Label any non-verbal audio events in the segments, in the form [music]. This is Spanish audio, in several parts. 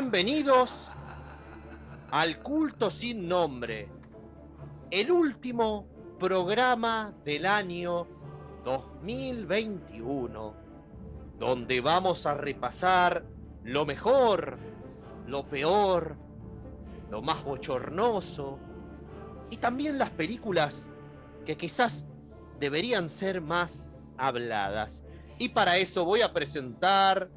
Bienvenidos al culto sin nombre, el último programa del año 2021, donde vamos a repasar lo mejor, lo peor, lo más bochornoso y también las películas que quizás deberían ser más habladas. Y para eso voy a presentar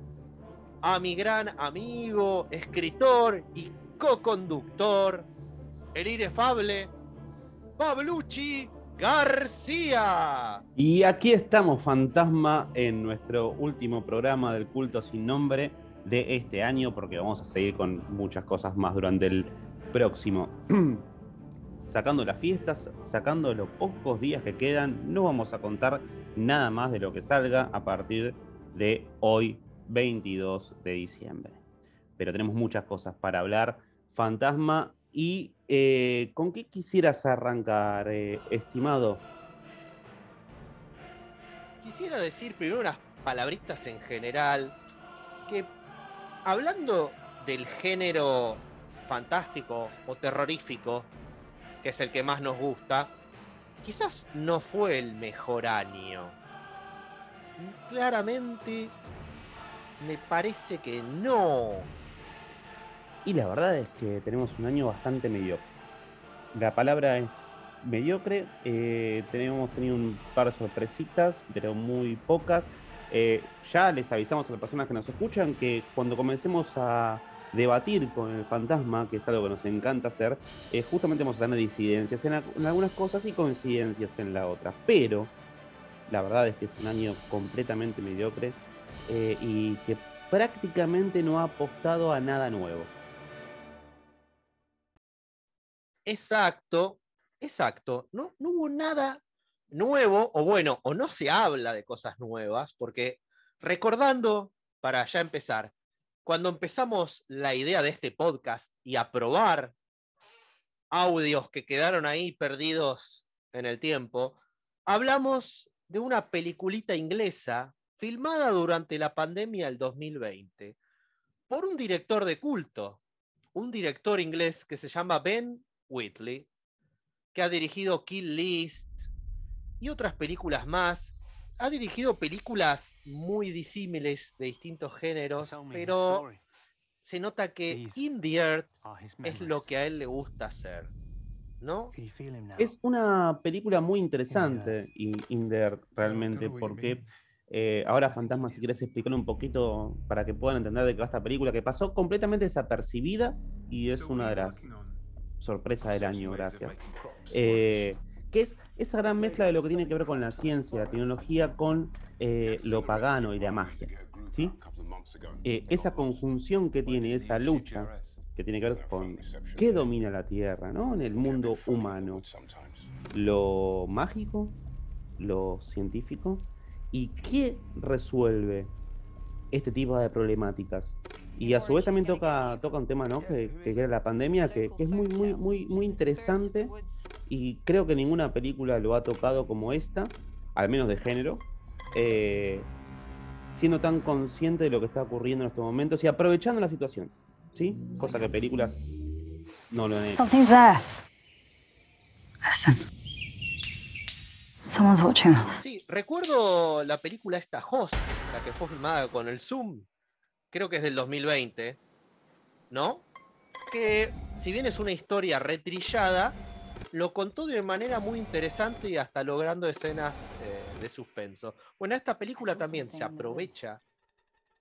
a mi gran amigo, escritor y co-conductor, el inefable Pablucci García. Y aquí estamos, Fantasma, en nuestro último programa del culto sin nombre de este año, porque vamos a seguir con muchas cosas más durante el próximo. [clears throat] sacando las fiestas, sacando los pocos días que quedan, no vamos a contar nada más de lo que salga a partir de hoy 22 de diciembre. Pero tenemos muchas cosas para hablar. Fantasma, ¿y eh, con qué quisieras arrancar, eh, estimado? Quisiera decir primero unas palabritas en general, que hablando del género fantástico o terrorífico, que es el que más nos gusta, quizás no fue el mejor año. Claramente me parece que no. Y la verdad es que tenemos un año bastante mediocre. La palabra es mediocre. Eh, tenemos tenido un par de sorpresitas, pero muy pocas. Eh, ya les avisamos a las personas que nos escuchan que cuando comencemos a debatir con el fantasma, que es algo que nos encanta hacer, eh, justamente vamos a tener disidencias en, en algunas cosas y coincidencias en la otra. Pero la verdad es que es un año completamente mediocre eh, y que prácticamente no ha apostado a nada nuevo. Exacto, exacto. No, no hubo nada nuevo, o bueno, o no se habla de cosas nuevas, porque recordando, para ya empezar, cuando empezamos la idea de este podcast y a probar audios que quedaron ahí perdidos en el tiempo, hablamos de una peliculita inglesa filmada durante la pandemia del 2020 por un director de culto, un director inglés que se llama Ben Whitley, que ha dirigido Kill List y otras películas más. Ha dirigido películas muy disímiles de distintos géneros, pero se nota que In the Earth es lo que a él le gusta hacer. ¿No? Es una película muy interesante, In the Earth, realmente, porque eh, ahora, Fantasma, si quieres explicar un poquito para que puedan entender de qué va esta película, que pasó completamente desapercibida y es una de las sorpresas del año, gracias. Eh, que es esa gran mezcla de lo que tiene que ver con la ciencia, la tecnología, con eh, lo pagano y la magia. ¿sí? esa conjunción que tiene, esa lucha, que tiene que ver con qué domina la Tierra, ¿no? En el mundo humano. Lo mágico, lo científico y qué resuelve este tipo de problemáticas. Y a su vez también toca, toca un tema, ¿no? Que, que era la pandemia, que, que, es muy, muy, muy, muy interesante y creo que ninguna película lo ha tocado como esta, al menos de género, eh, siendo tan consciente de lo que está ocurriendo en estos momentos y aprovechando la situación, ¿sí? Cosa que películas no lo han hecho. Sí, recuerdo la película esta Host, la que fue filmada con el Zoom, creo que es del 2020, ¿no? Que si bien es una historia retrillada, lo contó de manera muy interesante y hasta logrando escenas eh, de suspenso. Bueno, esta película también se aprovecha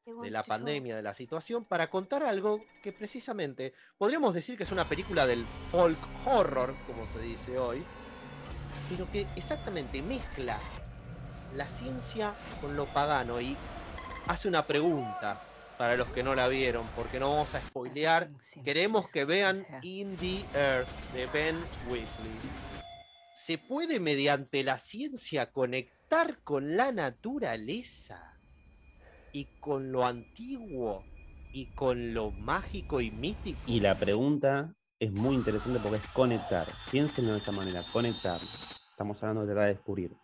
de la pandemia, de la situación, para contar algo que precisamente podríamos decir que es una película del folk horror, como se dice hoy, pero que exactamente mezcla la ciencia con lo pagano y hace una pregunta para los que no la vieron, porque no vamos a spoilear. Queremos que vean In the Earth de Ben Whitley. ¿Se puede mediante la ciencia conectar con la naturaleza y con lo antiguo y con lo mágico y mítico? Y la pregunta es muy interesante porque es conectar. Piénsenlo de esta manera, conectar. Estamos hablando de de descubrir.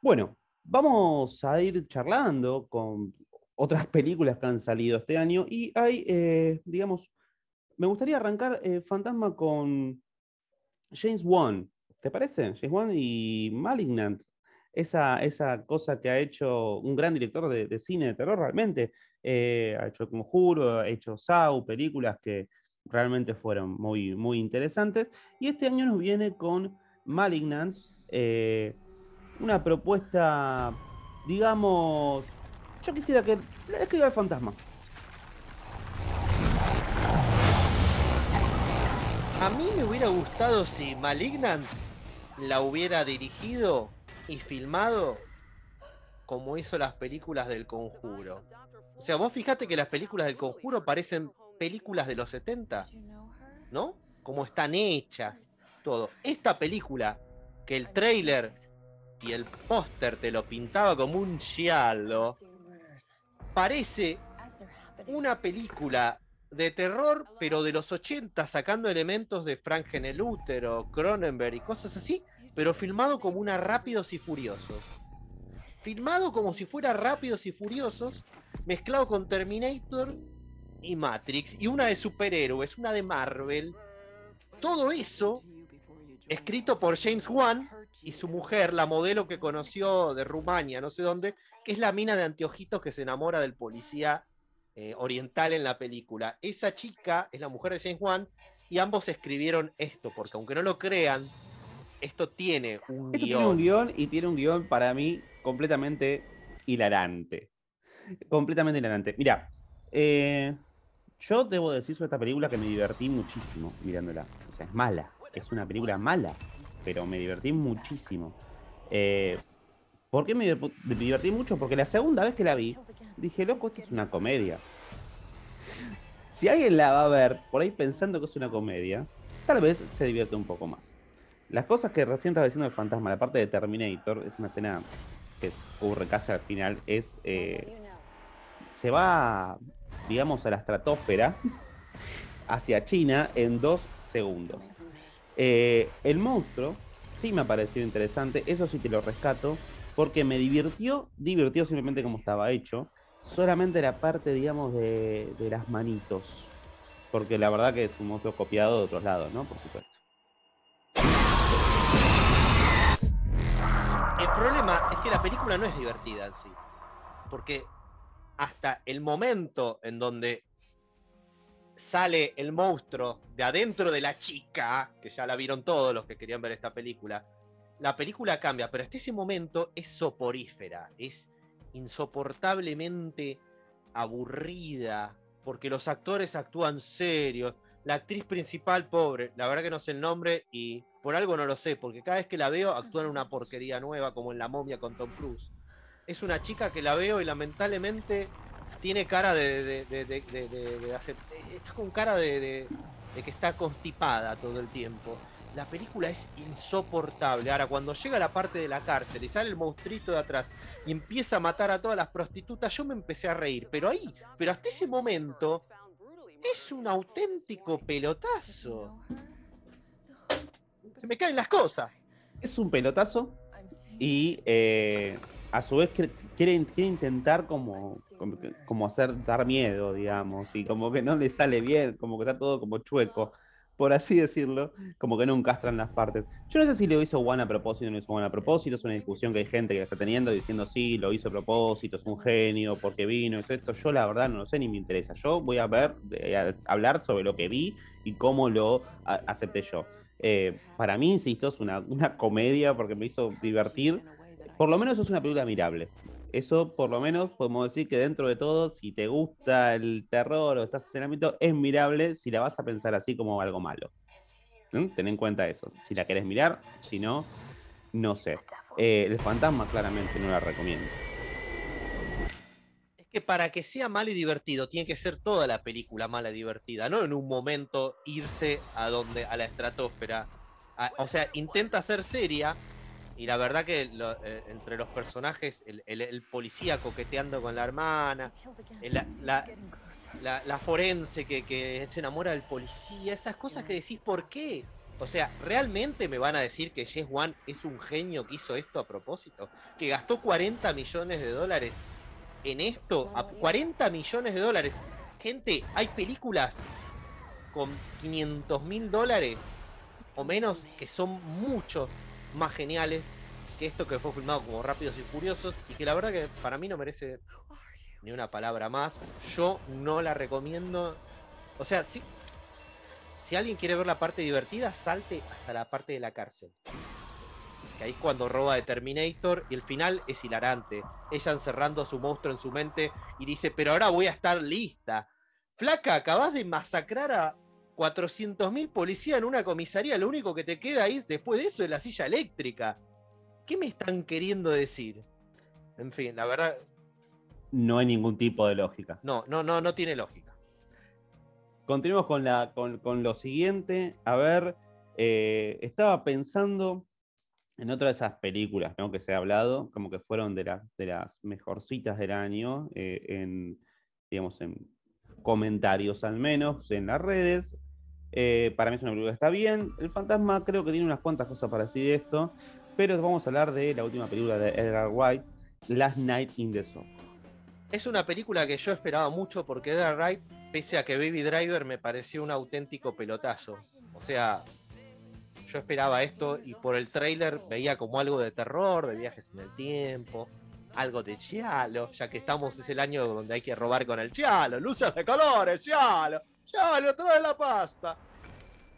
Bueno, vamos a ir charlando con otras [laughs] películas que han salido este año y hay, eh, digamos, me gustaría arrancar eh, Fantasma con James Wan. ¿Te parece? James Wan y Malignant. Esa, esa cosa que ha hecho un gran director de, cine de terror realmente. Eh, ha hecho Conjuro, ha hecho Saw, películas que realmente fueron muy, muy interesantes. Y este año nos viene con Malignant, una propuesta, digamos, yo quisiera que le escriba el fantasma. A mí me hubiera gustado si Malignant la hubiera dirigido y filmado como hizo las películas del conjuro. O sea, vos fijate que las películas del conjuro parecen películas de los 70, ¿no? Como están hechas, todo. Esta película, que el trailer y el póster te lo pintaba como un giallo, parece una película de terror, pero de los 80, sacando elementos de Frank Genelútero, Cronenberg y cosas así, pero filmado como una Rápidos y Furiosos. Filmado como si fuera Rápidos y Furiosos, mezclado con Terminator y Matrix, y una de superhéroes, una de Marvel. Todo eso escrito por James Wan y su mujer, la modelo que conoció de Rumania, no sé dónde, que es la mina de anteojitos que se enamora del policía eh, oriental en la película. Esa chica es la mujer de James Wan y ambos escribieron esto, porque aunque no lo crean, esto tiene un guion. Tiene un guion y tiene un guion para mí completamente hilarante. Completamente hilarante. Mira, eh, yo debo decir sobre esta película que me divertí muchísimo mirándola. O sea, es mala es una película mala, pero me divertí muchísimo. Eh, ¿Por qué me divertí mucho? Porque la segunda vez que la vi, dije, loco, esto es una comedia. Si alguien la va a ver por ahí pensando que es una comedia, tal vez se divierte un poco más. Las cosas que recién estaba diciendo el fantasma, la parte de Terminator, es una escena que ocurre casi al final, es... Eh, se va, digamos, a la estratosfera hacia China en dos segundos. Eh, el monstruo sí me ha parecido interesante, eso sí te lo rescato, porque me divirtió, divirtió simplemente como estaba hecho, solamente la parte, digamos, de, las manitos, porque la verdad que es un monstruo copiado de otros lados, ¿no? Por supuesto. El problema es que la película no es divertida en sí, porque hasta el momento en donde sale el monstruo de adentro de la chica, que ya la vieron todos los que querían ver esta película, la película cambia, pero hasta ese momento es soporífera, es insoportablemente aburrida, porque los actores actúan serios, la actriz principal, pobre, la verdad que no sé el nombre y por algo no lo sé, porque cada vez que la veo actúa en una porquería nueva, como en La momia con Tom Cruise. Es una chica que la veo y lamentablemente tiene cara de, de, hacer, está con cara de, que está constipada todo el tiempo. La película es insoportable. Ahora, cuando llega la parte de la cárcel y sale el monstruito de atrás y empieza a matar a todas las prostitutas, yo me empecé a reír. Pero ahí, pero hasta ese momento, es un auténtico pelotazo. Se me caen las cosas. Es un pelotazo y eh, a su vez quiere, intentar como, como, hacer dar miedo, digamos, y como que no le sale bien, como que está todo como chueco, por así decirlo, como que no encastran las partes. Yo no sé si lo hizo Juan a propósito o no hizo Juan a propósito, es una discusión que hay gente que está teniendo diciendo sí, lo hizo a propósito, es un genio, porque vino, es esto. Yo la verdad no lo sé ni me interesa. Yo voy a ver, a hablar sobre lo que vi y cómo lo acepté yo. Eh, para mí, insisto, es una, una comedia porque me hizo divertir por lo menos es una película mirable. Eso, por lo menos, podemos decir que dentro de todo, si te gusta el terror o estás en ámbito, es mirable si la vas a pensar así como algo malo. Ten en cuenta eso. Si la querés mirar, si no, no sé. Eh, el fantasma claramente no la recomiendo. Es que para que sea mal y divertido, tiene que ser toda la película mala y divertida, no en un momento irse a donde, a la estratosfera. o sea, intenta ser seria, y la verdad que eh, entre los personajes, el, policía coqueteando con la hermana, la, forense que, que, se enamora del policía, esas cosas que decís, ¿por qué? O sea, ¿realmente me van a decir que Jess One es un genio que hizo esto a propósito? Que gastó 40 millones de dólares en esto, a 40 millones de dólares. Gente, hay películas con 500 mil dólares o menos que son mucho más geniales que esto que fue filmado como Rápidos y Furiosos y que la verdad que para mí no merece ni una palabra más. Yo no la recomiendo. O sea, si, si alguien quiere ver la parte divertida, salte hasta la parte de la cárcel. Que ahí es cuando roba de Terminator y el final es hilarante. Ella encerrando a su monstruo en su mente y dice, pero ahora voy a estar lista. Flaca, acabas de masacrar a 400.000 policías en una comisaría. Lo único que te queda ahí después de eso es la silla eléctrica. ¿Qué me están queriendo decir? En fin, la verdad. No hay ningún tipo de lógica. No, no, no, no tiene lógica. Continuemos con, la, con, lo siguiente. A ver, eh, estaba pensando en otra de esas películas que se ha hablado, como que fueron de, de las mejorcitas del año, eh, en, digamos, en comentarios al menos, en las redes. Eh, para mí es una película que está bien. El fantasma creo que tiene unas cuantas cosas para decir de esto, pero vamos a hablar de la última película de Edgar Wright, Last Night in the Zoo. Es una película que yo esperaba mucho porque Edgar Wright, pese a que Baby Driver me pareció un auténtico pelotazo. O sea, yo esperaba esto y por el trailer veía como algo de terror, de viajes en el tiempo, algo de Chialo, ya que estamos, es el año donde hay que robar con el Chialo, luces de colores, Chialo, Chialo, trae la pasta.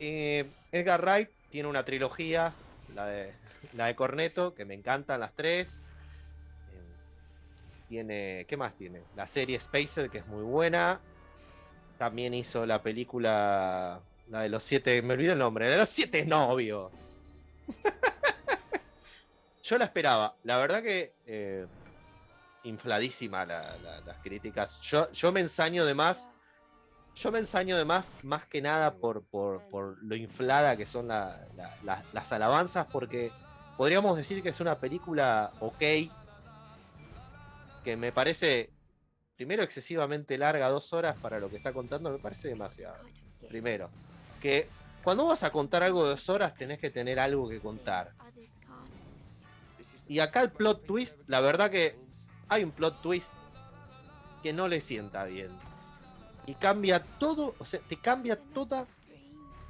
Eh, Edgar Wright tiene una trilogía, la de, la de Corneto, que me encantan las tres. Eh, tiene, ¿qué más tiene? La serie Spacer, que es muy buena. También hizo la película la de los siete, me olvidé el nombre, de los siete novios. [laughs] Yo la esperaba. La verdad que eh, infladísima las críticas. Yo, yo me ensaño de más. Yo me ensaño de más, más que nada por, por, lo inflada que son las alabanzas, porque podríamos decir que es una película ok, que me parece, primero, excesivamente larga, dos horas para lo que está contando, me parece demasiado. Primero que cuando vas a contar algo de dos horas tenés que tener algo que contar. Y acá el plot twist, la verdad que hay un plot twist que no le sienta bien. Y cambia todo, o sea, te cambia toda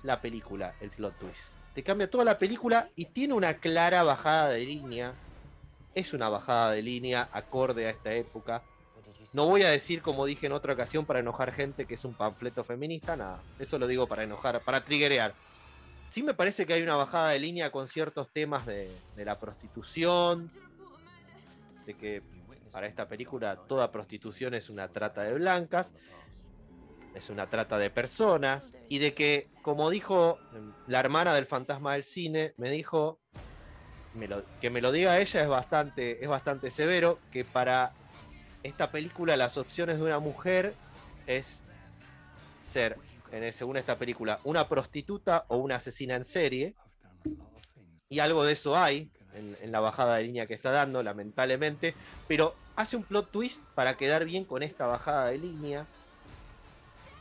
la película, el plot twist. Te cambia toda la película y tiene una clara bajada de línea. Es una bajada de línea acorde a esta época. No voy a decir, como dije en otra ocasión, para enojar gente que es un panfleto feminista, nada. Eso lo digo para enojar, para triguerear. Sí me parece que hay una bajada de línea con ciertos temas de, la prostitución, de que para esta película toda prostitución es una trata de blancas, es una trata de personas, y de que, como dijo la hermana del fantasma del cine, me dijo, que me lo diga ella es bastante, es bastante severo, que para esta película las opciones de una mujer es ser, según esta película, una prostituta o una asesina en serie. Y algo de eso hay en, la bajada de línea que está dando, lamentablemente. Pero hace un plot twist para quedar bien con esta bajada de línea.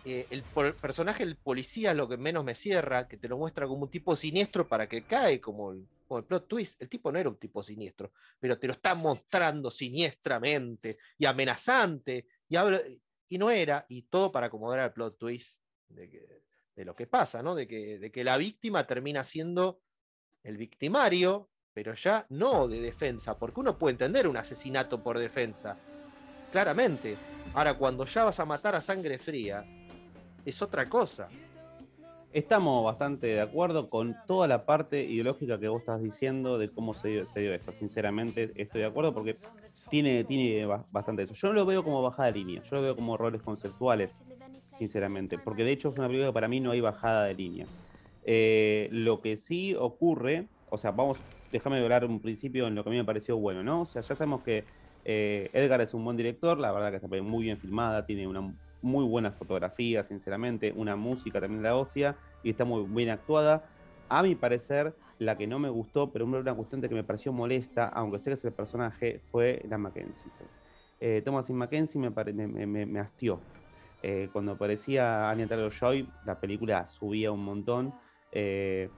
Eh, el, personaje, el policía, lo que menos me cierra, que te lo muestra como un tipo siniestro para que cae como el, plot twist, el tipo no era un tipo siniestro, pero te lo está mostrando siniestramente y amenazante, y, y no era, y todo para acomodar el plot twist de, lo que pasa, ¿no? De que, de que la víctima termina siendo el victimario, pero ya no de defensa, porque uno puede entender un asesinato por defensa, claramente. Ahora, cuando ya vas a matar a sangre fría, es otra cosa estamos bastante de acuerdo con toda la parte ideológica que vos estás diciendo de cómo se dio, se esto. Sinceramente, estoy de acuerdo porque tiene, tiene bastante eso. Yo no lo veo como bajada de línea, yo lo veo como roles conceptuales, sinceramente, porque de hecho es una película que para mí no hay bajada de línea. Eh, lo que sí ocurre, o sea, vamos, déjame hablar un principio en lo que a mí me pareció bueno, ¿no? O sea, ya sabemos que eh, Edgar es un buen director, la verdad que está muy bien filmada, tiene una muy buena fotografía, sinceramente, una música también de la hostia, y está muy bien actuada. A mi parecer, la que no me gustó, pero una cuestión de que me pareció molesta, aunque sé que es el personaje, fue la Mackenzie. Eh, Thomasin Mackenzie me, me, me, hastió. Eh, cuando aparecía Anya Taylor-Joy, la película subía un montón, eh,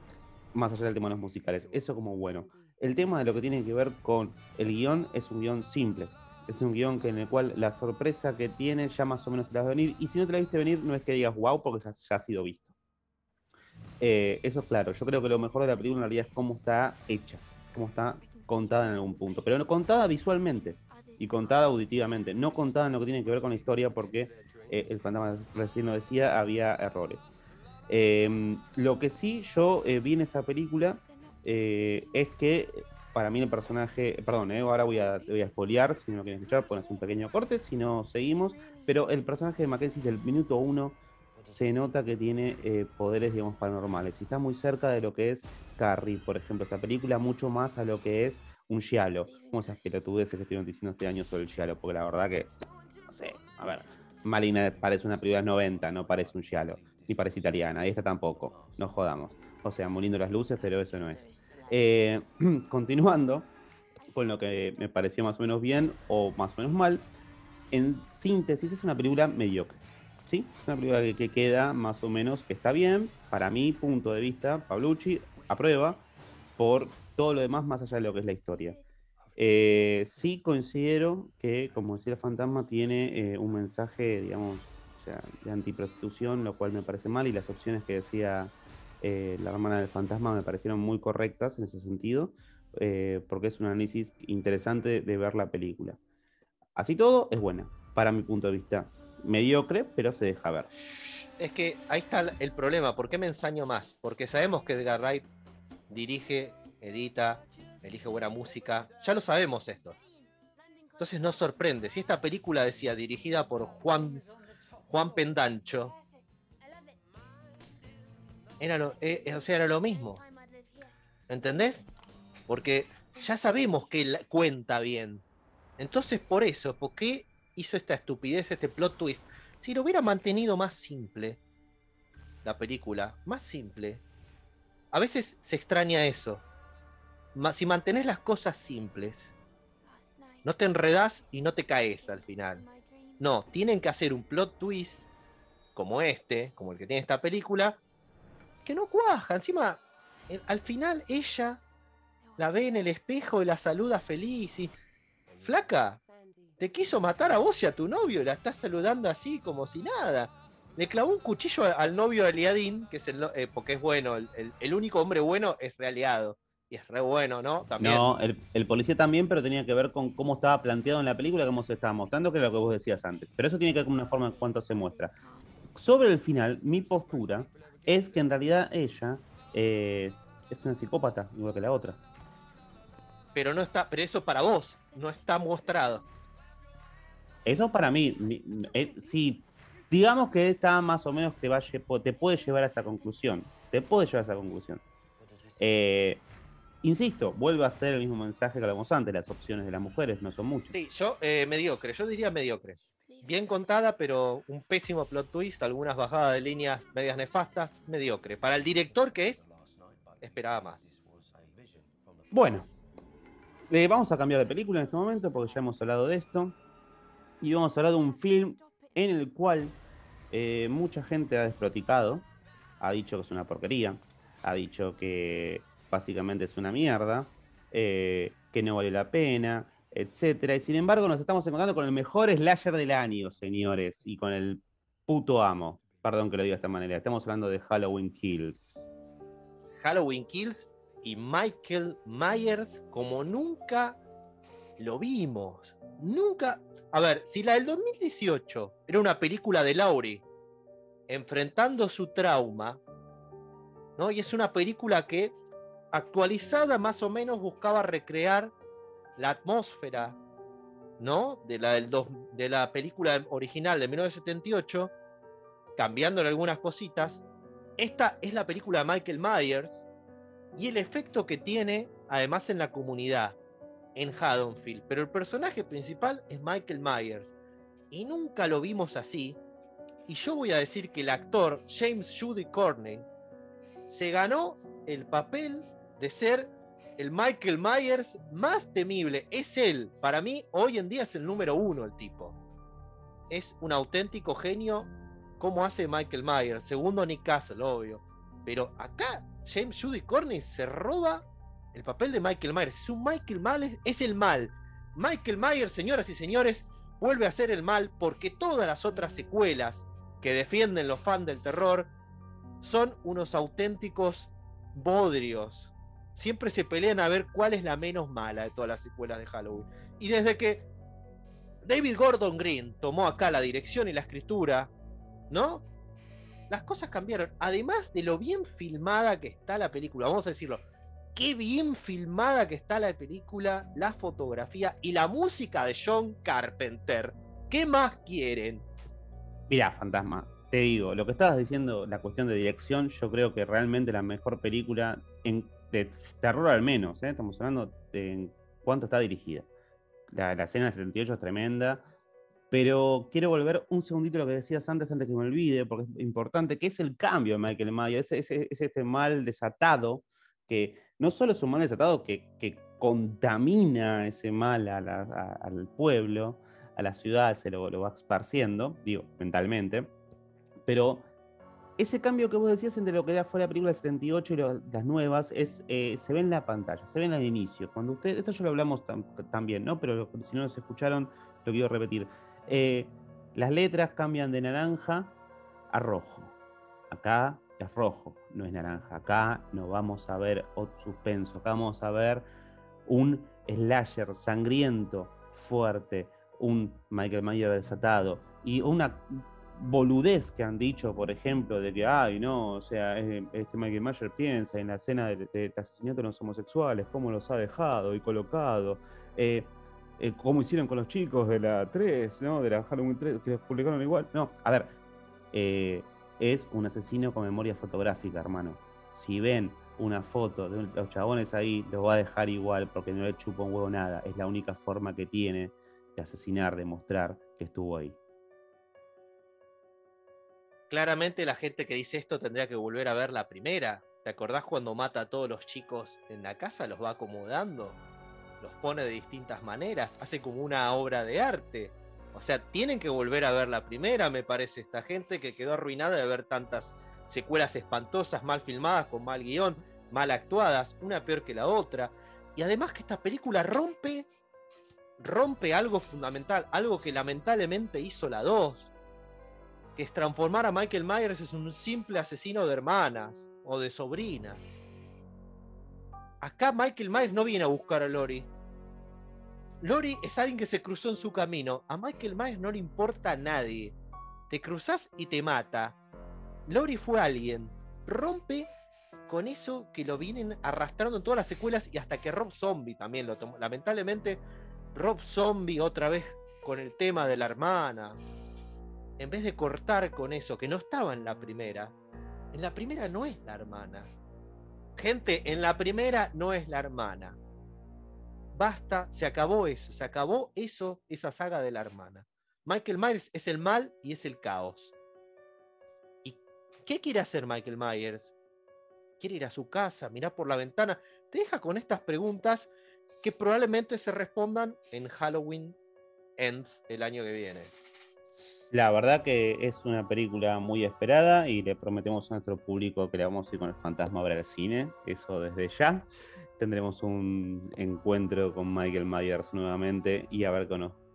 más allá del tema de los musicales. Eso como bueno. El tema de lo que tiene que ver con el guion es un guion simple. Es un guion que en el cual la sorpresa que tiene ya más o menos te la vas a venir. Y si no te la viste venir, no es que digas wow, porque ya, ha sido visto. Eh, eso es claro. Yo creo que lo mejor de la película en realidad es cómo está hecha, cómo está contada en algún punto. Pero no contada visualmente y contada auditivamente. No contada en lo que tiene que ver con la historia, porque eh, el fantasma recién lo decía, había errores. Em, lo que sí yo eh, vi en esa película es que para mí el personaje, perdón, eh, ahora voy a, voy a si no quieren escuchar, pones un pequeño corte, si no seguimos, pero el personaje de Mackenzie del minuto uno se nota que tiene eh, poderes, digamos, paranormales, y está muy cerca de lo que es Carrie, por ejemplo, esta película, mucho más a lo que es un Giallo, como esas pelotudeces que estuvieron diciendo este año sobre el Giallo, porque la verdad que, no sé, a ver, Malina parece una película 90, no parece un Giallo, ni parece italiana, y esta tampoco, no jodamos. O sea, muriendo las luces, pero eso no es. Eh, [clears throat] continuando con lo que me pareció más o menos bien o más o menos mal, en síntesis es una película mediocre. ¿sí? Es una película que, queda más o menos, que está bien, para mi punto de vista, Pablucci aprueba por todo lo demás más allá de lo que es la historia. Eh, sí considero que, como decía el fantasma, tiene eh, un mensaje, digamos, de antiprostitución, lo cual me parece mal, y las opciones que decía eh, la hermana del fantasma me parecieron muy correctas en ese sentido, eh, porque es un análisis interesante de ver la película. Así todo, es buena, para mi punto de vista. Mediocre, pero se deja ver. Es que ahí está el problema. ¿Por qué me ensaño más? Porque sabemos que Edgar Wright dirige, edita, elige buena música. Ya lo sabemos esto. Entonces no sorprende. Si esta película decía dirigida por Juan, Juan Pendancho, era lo, eh, eh, o sea, era lo mismo. ¿Entendés? Porque ya sabemos que cuenta bien. Entonces, por eso, ¿por qué hizo esta estupidez, este plot twist? Si lo hubiera mantenido más simple, la película, más simple, a veces se extraña eso. Si mantenés las cosas simples, no te enredás y no te caes al final. No, tienen que hacer un plot twist como este, como el que tiene esta película, que no cuaja. Encima, al final ella la ve en el espejo y la saluda feliz y. Flaca, te quiso matar a vos y a tu novio, la estás saludando así como si nada. Le clavó un cuchillo al novio de Eliadín, que es el, eh, porque es bueno, el, único hombre bueno es realiado. Y es re bueno, ¿no? También. No, el, policía también, pero tenía que ver con cómo estaba planteado en la película, cómo se estaba mostrando, que es lo que vos decías antes. Pero eso tiene que ver con una forma en cuanto se muestra. Sobre el final, mi postura es que en realidad ella es, una psicópata, igual que la otra. Pero no está, pero eso para vos, no está mostrado. Eso para mí, eh, si digamos que está más o menos te, va, te puede llevar a esa conclusión. Te puede llevar a esa conclusión. Eh, insisto, vuelve a ser el mismo mensaje que hablamos antes, las opciones de las mujeres no son muchas. Sí, yo eh, mediocre, yo diría mediocre bien contada, pero un pésimo plot twist, algunas bajadas de líneas medias nefastas, mediocre. Para el director que es, esperaba más. Bueno, eh, vamos a cambiar de película en este momento porque ya hemos hablado de esto. Y vamos a hablar de un film en el cual eh, mucha gente ha desproticado, ha dicho que es una porquería, ha dicho que básicamente es una mierda, eh, que no vale la pena, etcétera. Y sin embargo, nos estamos encontrando con el mejor slasher del año, señores, y con el puto amo. Perdón que lo diga de esta manera. Estamos hablando de Halloween Kills. Halloween Kills y Michael Myers como nunca lo vimos. Nunca. A ver, si la del 2018 era una película de Laurie enfrentando su trauma, ¿no? Y es una película que actualizada más o menos buscaba recrear la atmósfera, ¿no? De la, de la película original de 1978, cambiándole algunas cositas. Esta es la película de Michael Myers y el efecto que tiene, además, en la comunidad, en Haddonfield. Pero el personaje principal es Michael Myers y nunca lo vimos así. Y yo voy a decir que el actor James Judy Corney se ganó el papel de ser el Michael Myers más temible. Es él. Para mí, hoy en día es el número uno el tipo. es un auténtico genio como hace Michael Myers. Segundo, Nick Castle, obvio. Pero acá James Judy Corney se roba el papel de Michael Myers. Es un Michael Myers, es el mal. Michael Myers, señoras y señores, vuelve a ser el mal porque todas las otras secuelas que defienden los fans del terror son unos auténticos bodrios. Siempre se pelean a ver cuál es la menos mala de todas las secuelas de Halloween. Y desde que David Gordon Green tomó acá la dirección y la escritura, ¿no? Las cosas cambiaron. Además de lo bien filmada que está la película, vamos a decirlo, qué bien filmada que está la película, la fotografía y la música de John Carpenter. ¿Qué más quieren? Mira, fantasma, te digo, lo que estabas diciendo, la cuestión de dirección, yo creo que realmente la mejor película en, de terror al menos, ¿eh? estamos hablando de cuánto está dirigida. La, escena del 78 es tremenda, pero quiero volver un segundito a lo que decías antes, antes que me olvide, porque es importante, que es el cambio de Michael Myers, es, este mal desatado, que no solo es un mal desatado que, que contamina ese mal al pueblo, a la ciudad, se lo, lo va esparciendo, digo, mentalmente, pero ese cambio que vos decías entre lo que era fue la película del 78 y las nuevas es, eh, se ve en la pantalla, se ve en el inicio. Cuando usted, esto ya lo hablamos también, ¿no? Pero si no nos escucharon, lo quiero repetir. Eh, las letras cambian de naranja a rojo. Acá es rojo, no es naranja. Acá no vamos a ver otro suspenso. Acá vamos a ver un slasher sangriento, fuerte, un Michael Mayer desatado y una boludez que han dicho, por ejemplo, de que, ay, no, o sea, este Michael Myers piensa en la escena de, de, asesinato de los homosexuales, cómo los ha dejado y colocado, eh, eh, cómo hicieron con los chicos de la 3, ¿no? De la Halloween 3, que publicaron igual. No, a ver, eh, es un asesino con memoria fotográfica, hermano. Si ven una foto de los chabones ahí, los va a dejar igual porque no le chupa un huevo nada. Es la única forma que tiene de asesinar, de mostrar que estuvo ahí claramente la gente que dice esto tendría que volver a ver la primera. ¿Te acordás cuando mata a todos los chicos en la casa? Los va acomodando, los pone de distintas maneras, hace como una obra de arte. O sea, tienen que volver a ver la primera, me parece, esta gente que quedó arruinada de ver tantas secuelas espantosas, mal filmadas, con mal guion, mal actuadas, una peor que la otra. Y además que esta película rompe, rompe algo fundamental, algo que lamentablemente hizo la 2 que es transformar a Michael Myers en un simple asesino de hermanas o de sobrinas. Acá Michael Myers no viene a buscar a Lori. Lori es alguien que se cruzó en su camino. A Michael Myers no le importa a nadie. Te cruzas y te mata. Lori fue alguien. Rompe con eso que lo vienen arrastrando en todas las secuelas y hasta que Rob Zombie también lo tomó. Lamentablemente, Rob Zombie otra vez con el tema de la hermana en vez de cortar con eso que no estaba en la primera, en la primera no es la hermana. Gente, en la primera no es la hermana. Basta, se acabó eso, se acabó eso, esa saga de la hermana. Michael Myers es el mal y es el caos. ¿Y qué quiere hacer Michael Myers? Quiere ir a su casa, mirar por la ventana. Te deja con estas preguntas que probablemente se respondan en Halloween Ends el año que viene. La verdad que es una película muy esperada y le prometemos a nuestro público que le vamos a ir con el fantasma a ver al cine. Eso desde ya. Tendremos un encuentro con Michael Myers nuevamente y a ver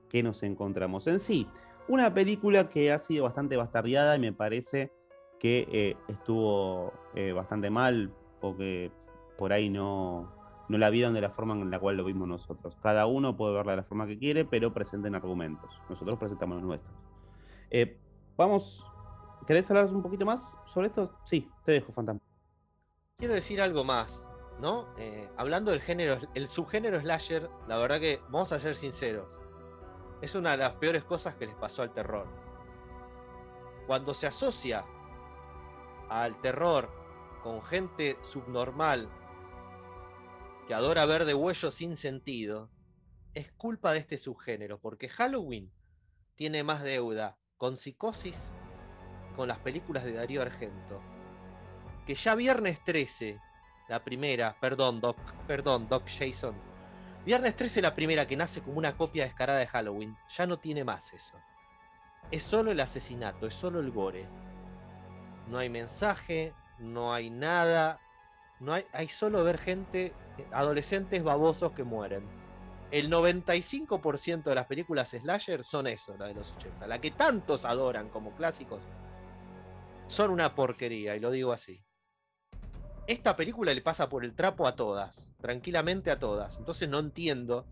qué nos encontramos. En sí, una película que ha sido bastante bastardeada y me parece que eh, estuvo eh, bastante mal porque por ahí no, no la vieron de la forma en la cual lo vimos nosotros. Cada uno puede verla de la forma que quiere, pero presenten argumentos. Nosotros presentamos los nuestros. Eh, vamos, ¿querés hablar un poquito más sobre esto? Sí, te dejo, Fantasma. Quiero decir algo más, ¿no? Eh, hablando del género, el subgénero slasher, la verdad que, vamos a ser sinceros, es una de las peores cosas que les pasó al terror. Cuando se asocia al terror con gente subnormal que adora ver de huello sin sentido, es culpa de este subgénero, porque Halloween tiene más deuda con Psicosis, con las películas de Darío Argento. Que ya viernes 13, la primera, perdón, Doc, perdón, Doc Jason. Viernes 13, la primera que nace como una copia descarada de Halloween, ya no tiene más eso. es solo el asesinato, es solo el gore. No hay mensaje, no hay nada, no hay, hay solo ver gente, adolescentes babosos que mueren. El 95% de las películas slasher son eso, la de los 80. La que tantos adoran como clásicos, son una porquería, y lo digo así. Esta película le pasa por el trapo a todas, tranquilamente a todas. Entonces no entiendo,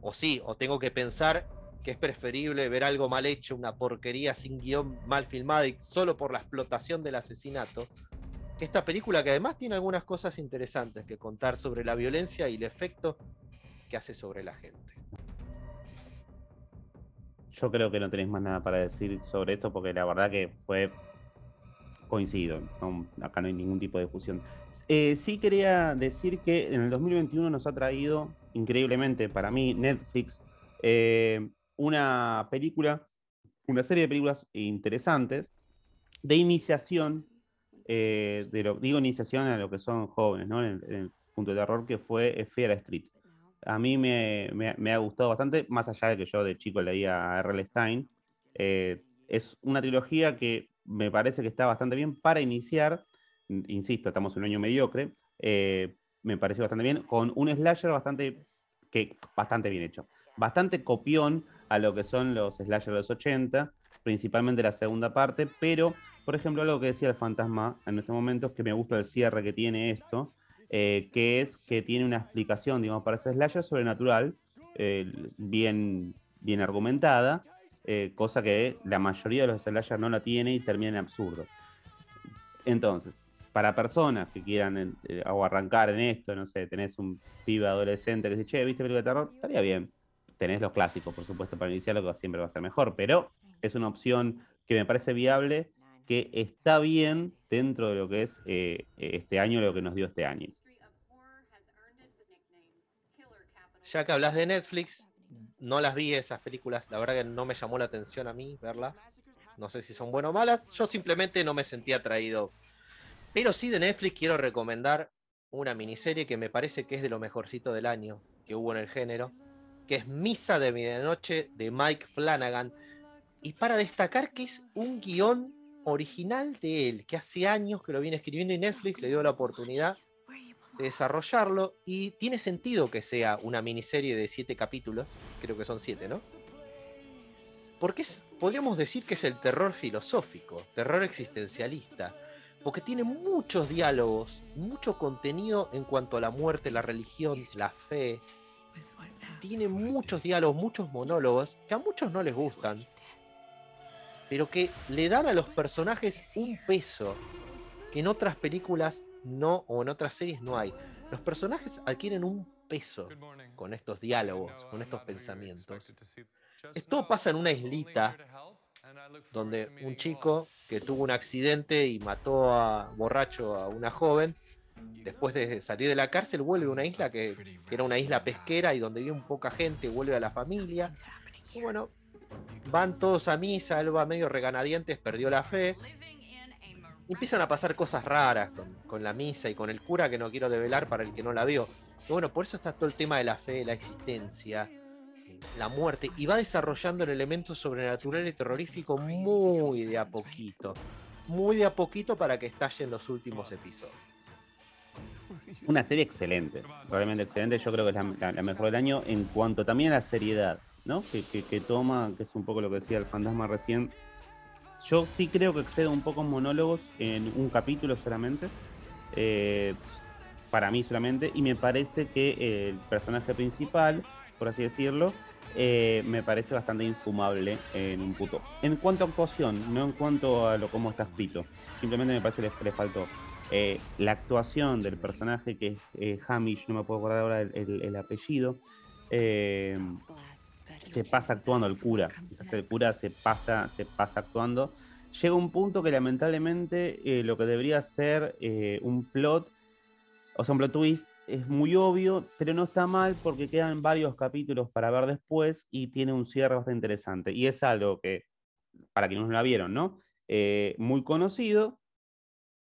o sí, o tengo que pensar que es preferible ver algo mal hecho, una porquería sin guion mal filmada y solo por la explotación del asesinato, esta película que además tiene algunas cosas interesantes que contar sobre la violencia y el efecto que hace sobre la gente. Yo creo que no tenéis más nada para decir sobre esto porque la verdad que fue coincido, acá no hay ningún tipo de discusión. Eh, sí quería decir que en el 2021 nos ha traído, increíblemente para mí, Netflix, eh, una película, una serie de películas interesantes de iniciación, eh, de lo, digo iniciación a lo que son jóvenes, ¿no? En, el punto de terror que fue Fear Street. A mí me, ha gustado bastante, más allá de que yo de chico leía a R.L. Stein. es una trilogía que me parece que está bastante bien para iniciar. Insisto, estamos en un año mediocre. Eh, me pareció bastante bien, con un slasher bastante, que, bastante bien hecho. Bastante copión a lo que son los slashers de los 80, principalmente la segunda parte, pero, por ejemplo, algo que decía el fantasma en este momento es que me gusta el cierre que tiene esto, eh, que es que tiene una explicación, digamos, para ese slasher sobrenatural, eh, bien, bien argumentada, eh, cosa que la mayoría de los slashers no la tiene y termina en absurdo. Entonces, para personas que quieran o arrancar en esto, no sé, tenés un pibe adolescente que dice, che, ¿viste película de terror? Estaría bien. Tenés los clásicos, por supuesto, para iniciar, lo que siempre va a ser mejor, pero es una opción que me parece viable, que está bien dentro de lo que es este año, lo que nos dio este año. Ya que hablas de Netflix, no las vi esas películas, la verdad que no me llamó la atención a mí verlas. No sé si son buenas o malas, yo simplemente no me sentía atraído. Pero sí de Netflix quiero recomendar una miniserie que me parece que es de lo mejorcito del año que hubo en el género, que es Misa de Medianoche de Mike Flanagan. Y para destacar que es un guion original de él, que hace años que lo viene escribiendo y Netflix le dio la oportunidad desarrollarlo y tiene sentido que sea una miniserie de siete capítulos, creo que son siete, ¿no? Porque podríamos decir que es el terror filosófico, terror existencialista, porque tiene muchos diálogos, mucho contenido en cuanto a la muerte, la religión, la fe. Tiene muchos diálogos, muchos monólogos que a muchos no les gustan, pero que le dan a los personajes un peso que en otras películas no, o en otras series no hay. Los personajes adquieren un peso con estos diálogos, con estos pensamientos. Esto pasa en una islita donde un chico que tuvo un accidente y mató a borracho a una joven, después de salir de la cárcel vuelve a una isla que, que era una isla pesquera y donde vive un poca gente, vuelve a la familia. Y bueno, van todos a misa, él va medio reganadientes, perdió la fe empiezan a pasar cosas raras con, la misa y con el cura que no quiero develar para el que no la vio. Y bueno, por eso está todo el tema de la fe, la existencia, la muerte, y va desarrollando el elemento sobrenatural y terrorífico muy de a poquito. Muy de a poquito para que estalle en los últimos episodios. Una serie excelente, realmente excelente. Yo creo que es la, mejor del año en cuanto también a la seriedad, ¿no? Que, que toma, que es un poco lo que decía el fantasma recién, yo sí creo que excedo un poco en monólogos en un capítulo solamente. Eh, para mí solamente. Y me parece que el personaje principal, por así decirlo, eh, me parece bastante infumable en un puto. En cuanto a actuación, no en cuanto a lo cómo está escrito. Simplemente me parece que le, faltó. Eh, la actuación del personaje que es Hamish, no me puedo acordar ahora el, el apellido se pasa actuando el cura. El cura se pasa, se pasa actuando. Llega un punto que lamentablemente eh, lo que debería ser eh, un plot, o sea, un plot twist, es muy obvio, pero no está mal porque quedan varios capítulos para ver después y tiene un cierre bastante interesante. Y es algo que, para quienes no la vieron, ¿no? Eh, muy conocido,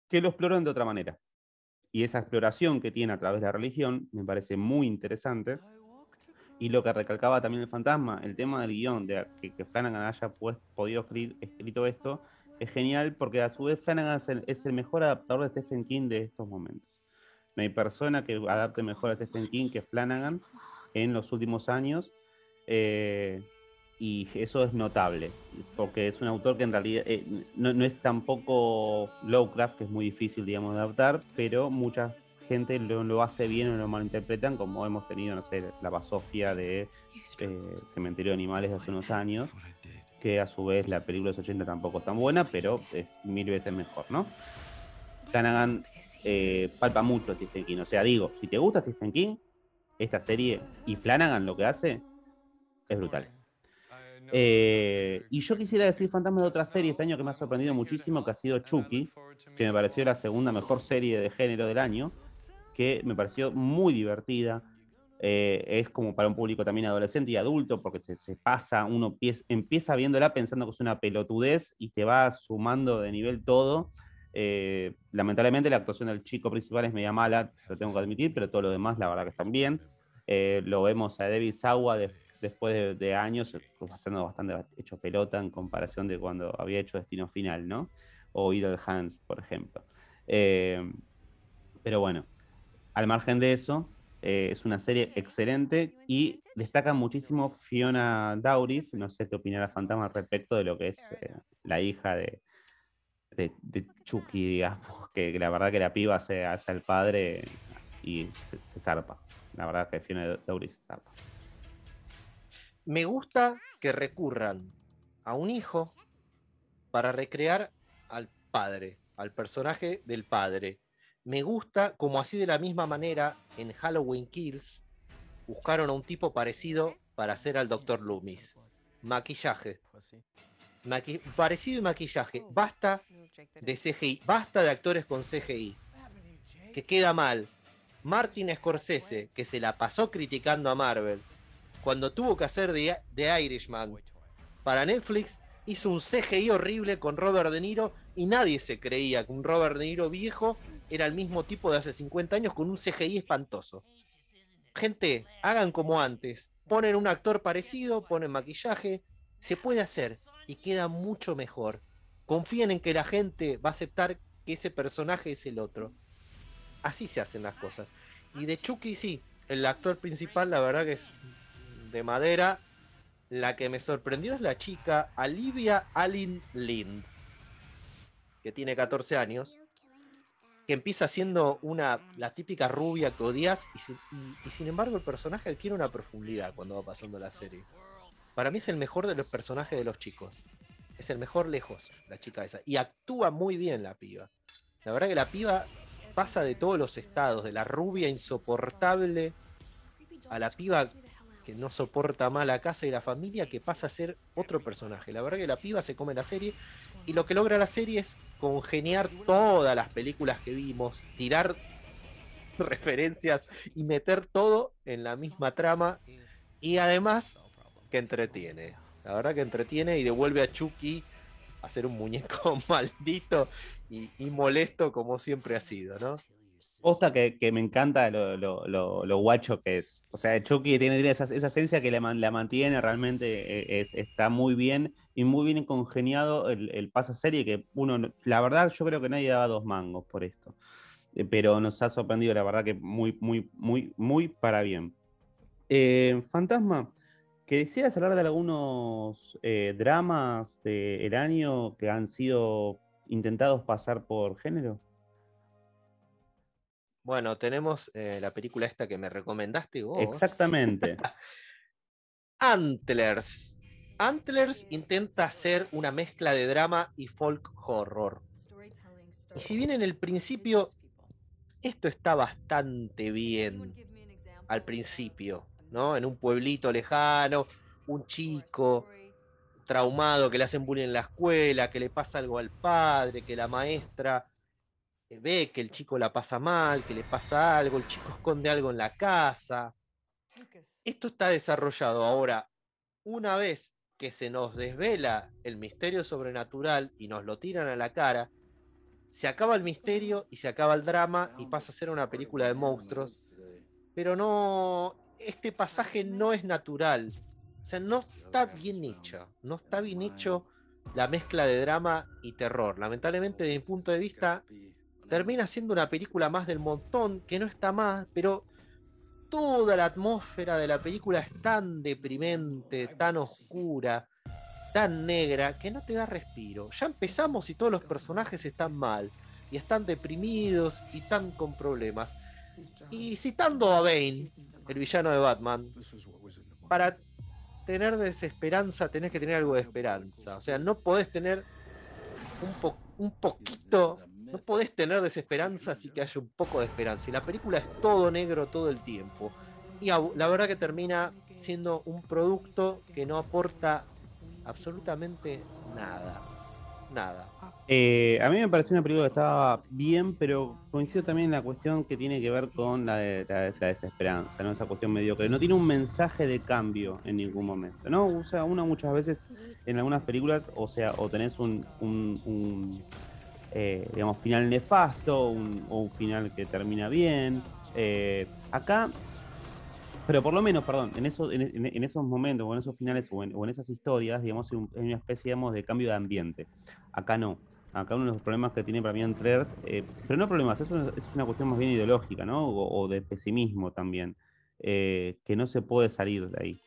que lo exploran de otra manera. Y esa exploración que tiene a través de la religión me parece muy interesante Y lo que recalcaba también el fantasma, el tema del guion, de que, Flanagan haya pues, podido escribir, escrito esto, es genial porque a su vez Flanagan es el, mejor adaptador de Stephen King de estos momentos. No hay persona que adapte mejor a Stephen King que Flanagan en los últimos años. Eh, y eso es notable, porque es un autor que en realidad eh, no, es tampoco Lovecraft, que es muy difícil, digamos, de adaptar, pero mucha gente lo, hace bien o lo malinterpretan, como hemos tenido, no sé, la basofia de eh, Cementerio de Animales hace unos años, que a su vez la película de los 80 tampoco es tan buena, pero es mil veces mejor, ¿no? Flanagan eh, palpa mucho a Stephen King, o sea, digo, si te gusta Stephen King, esta serie y Flanagan lo que hace es brutal. Eh, y yo quisiera decir fantasmas de otra serie este año que me ha sorprendido muchísimo, que ha sido Chucky, que me pareció la segunda mejor serie de género del año, que me pareció muy divertida. Eh, es como para un público también adolescente y adulto, porque se, pasa, uno empieza viéndola pensando que es una pelotudez y te va sumando de nivel todo. Eh, lamentablemente la actuación del chico principal es media mala, lo tengo que admitir, pero todo lo demás la verdad que están bien. Lo vemos a David Sawa de después de, años, pasando eh, bastante hecho pelota en comparación de cuando había hecho Destino Final, ¿no? O Idle Hands, por ejemplo. Eh, pero bueno, al margen de eso, eh, es una serie excelente y destaca muchísimo Fiona Dowry, no sé qué opinará Fantasma respecto de lo que es la hija de, de, Chucky, digamos, [laughs] que la verdad que la piba se hace al padre y se, zarpa. La verdad que Fiona se zarpa me gusta que recurran a un hijo para recrear al padre, al personaje del padre. Me gusta como así de la misma manera en Halloween Kills buscaron a un tipo parecido para hacer al Dr. Loomis. Maquillaje. parecido y maquillaje. Basta de CGI. Basta de actores con CGI. Que queda mal. Martin Scorsese, que se la pasó criticando a Marvel, cuando tuvo que hacer The, Irishman para Netflix, hizo un CGI horrible con Robert De Niro y nadie se creía que un Robert De Niro viejo era el mismo tipo de hace 50 años con un CGI espantoso. Gente, hagan como antes. Ponen un actor parecido, ponen maquillaje, se puede hacer y queda mucho mejor. Confíen en que la gente va a aceptar que ese personaje es el otro. Así se hacen las cosas. Y de Chucky sí, el actor principal la verdad que es de madera. La que me sorprendió es la chica Olivia Allen Lind, que tiene 14 años, que empieza siendo una, la típica rubia que odias y, sin embargo el personaje adquiere una profundidad cuando va pasando la serie. Para mí es el mejor de los personajes de los chicos. Es el mejor lejos, la chica esa. Y actúa muy bien la piba. La verdad que la piba pasa de todos los estados, de la rubia insoportable a la piba que no soporta más la casa y la familia, que pasa a ser otro personaje. La verdad que la piba se come la serie y lo que logra la serie es congeniar todas las películas que vimos, tirar [laughs] referencias y meter todo en la misma trama y además que entretiene. La verdad que entretiene y devuelve a Chucky a ser un muñeco [laughs] maldito y, molesto como siempre ha sido, ¿no? Posta que, me encanta lo, guacho que es. O sea, Chucky tiene, esa, esencia que la, mantiene, realmente e, está muy bien y muy bien congeniado el, el pasa serie que uno, la verdad yo creo que nadie daba dos mangos por esto. Eh, pero nos ha sorprendido, la verdad que muy, muy, muy, muy para bien. Eh, Fantasma, decías hablar de algunos eh, dramas del año que han sido intentados pasar por género. Bueno, tenemos eh, la película esta que me recomendaste vos. Exactamente. [laughs] Antlers. Antlers intenta hacer una mezcla de drama y folk horror. Y si bien en el principio esto está bastante bien al principio, ¿no? En un pueblito lejano, un chico traumado que le hacen bullying en la escuela, que le pasa algo al padre, que la maestra eh, ve que el chico la pasa mal, que le pasa algo, el chico esconde algo en la casa. Esto está desarrollado ahora. Una vez que se nos desvela el misterio sobrenatural y nos lo tiran a la cara, se acaba el misterio y se acaba el drama y pasa a ser una película de monstruos. Pero no, este pasaje no es natural. O sea, no está bien hecho. No está bien hecho la mezcla de drama y terror. Lamentablemente, desde mi punto de vista, termina siendo una película más del montón, que no está más, pero toda la atmósfera de la película es tan deprimente, tan oscura, tan negra, que no te da respiro. Ya empezamos y todos los personajes están mal, y están deprimidos y están con problemas. Y citando a Bane, el villano de Batman, para tener desesperanza tenés que tener algo de esperanza. O sea, no podés tener un, un poquito, no podés tener desesperanza si que haya un poco de esperanza. Y la película es todo negro todo el tiempo. Y la verdad que termina siendo un producto que no aporta absolutamente nada. Nada. Eh, a mí me pareció una película que estaba bien, pero coincido también en la cuestión que tiene que ver con la, de, la, desesperanza, ¿no? Esa cuestión mediocre. No tiene un mensaje de cambio en ningún momento, ¿no? O sea, uno muchas veces en algunas películas, o sea, o tenés un, un, eh, final nefasto o un final que termina bien. Eh, acá pero por lo menos, perdón, en, eso, en, esos momentos, o en esos finales, o en, esas historias, digamos, hay una especie digamos, de cambio de ambiente. Acá no. Acá uno de los problemas que tiene para mí Entrers, eh, pero no problemas, eso es una cuestión más bien ideológica, ¿no? O, de pesimismo también, eh, que no se puede salir de ahí.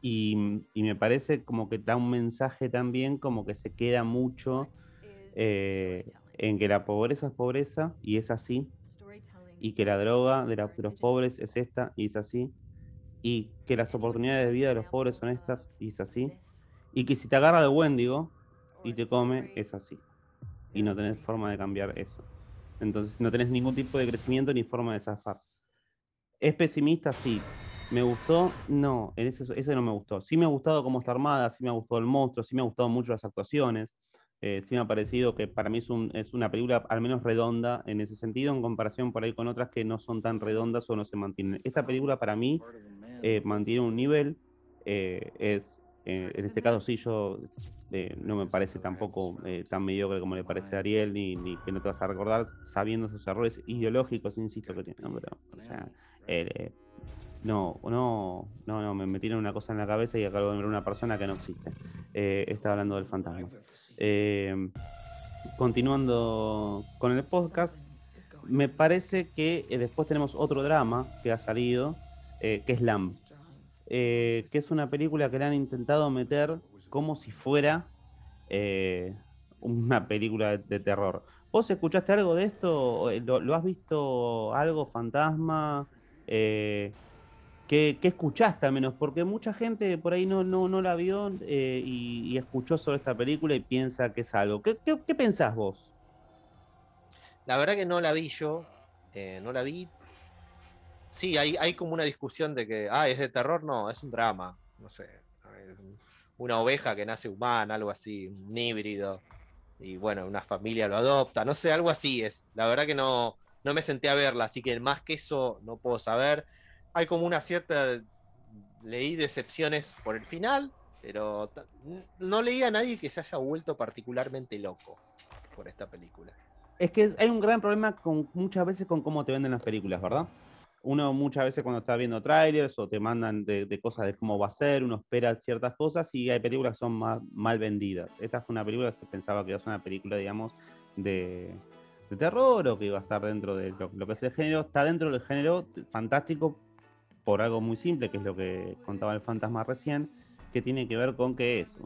Y, me parece como que da un mensaje también como que se queda mucho eh, en que la pobreza es pobreza y es así, y que la droga de, los pobres es esta y es así, y que las oportunidades de vida de los pobres son estas y es así, y que si te agarra el Wendigo y te come es así, y no tenés forma de cambiar eso. Entonces no tenés ningún tipo de crecimiento ni forma de zafar. ¿Es pesimista? Sí. ¿Me gustó? No, eso, eso no me gustó. Sí me ha gustado cómo está armada, sí me ha gustado el monstruo, sí me ha gustado mucho las actuaciones. Eh, sí me ha parecido que para mí es, es, una película al menos redonda en ese sentido, en comparación por ahí con otras que no son tan redondas o no se mantienen. Esta película para mí eh, mantiene un nivel, eh, es, en este caso sí yo no me parece tampoco tan mediocre como le parece a Ariel, ni, que no te vas a recordar sabiendo esos errores ideológicos, insisto que tiene, o sea, no, no, no, no, me metieron una cosa en la cabeza y acabo de ver una persona que no existe. Eh, está hablando del fantasma. Eh, continuando con el podcast, me parece que eh, después tenemos otro drama que ha salido, que es Lamb, que es una película que le han intentado meter como si fuera una película de, terror. ¿Vos escuchaste algo de esto? ¿Lo, has visto algo fantasma? ¿Qué, escuchaste al menos? Porque mucha gente por ahí no, no, no la vio eh, y, escuchó sobre esta película y piensa que es algo. ¿Qué, qué, pensás vos? La verdad que no la vi yo, eh, no la vi. Sí, hay, hay como una discusión de que, ah, es de terror, no, es un drama, no sé, una oveja que nace humana, algo así, un híbrido, y bueno, una familia lo adopta, no sé, algo así es. La verdad que no, no me senté a verla, así que más que eso no puedo saber hay como una cierta. Leí decepciones por el final, pero no leí a nadie que se haya vuelto particularmente loco por esta película. Es que hay un gran problema muchas veces con cómo te venden las películas, ¿verdad? Uno muchas veces cuando está viendo trailers o te mandan de, cosas de cómo va a ser, uno espera ciertas cosas y hay películas que son más, mal vendidas. Esta fue una película que se pensaba que iba a ser una película, digamos, de, terror o que iba a estar dentro de lo, que es el género. Está dentro del género fantástico por algo muy simple, que es lo que contaba el fantasma recién, que tiene que ver con que es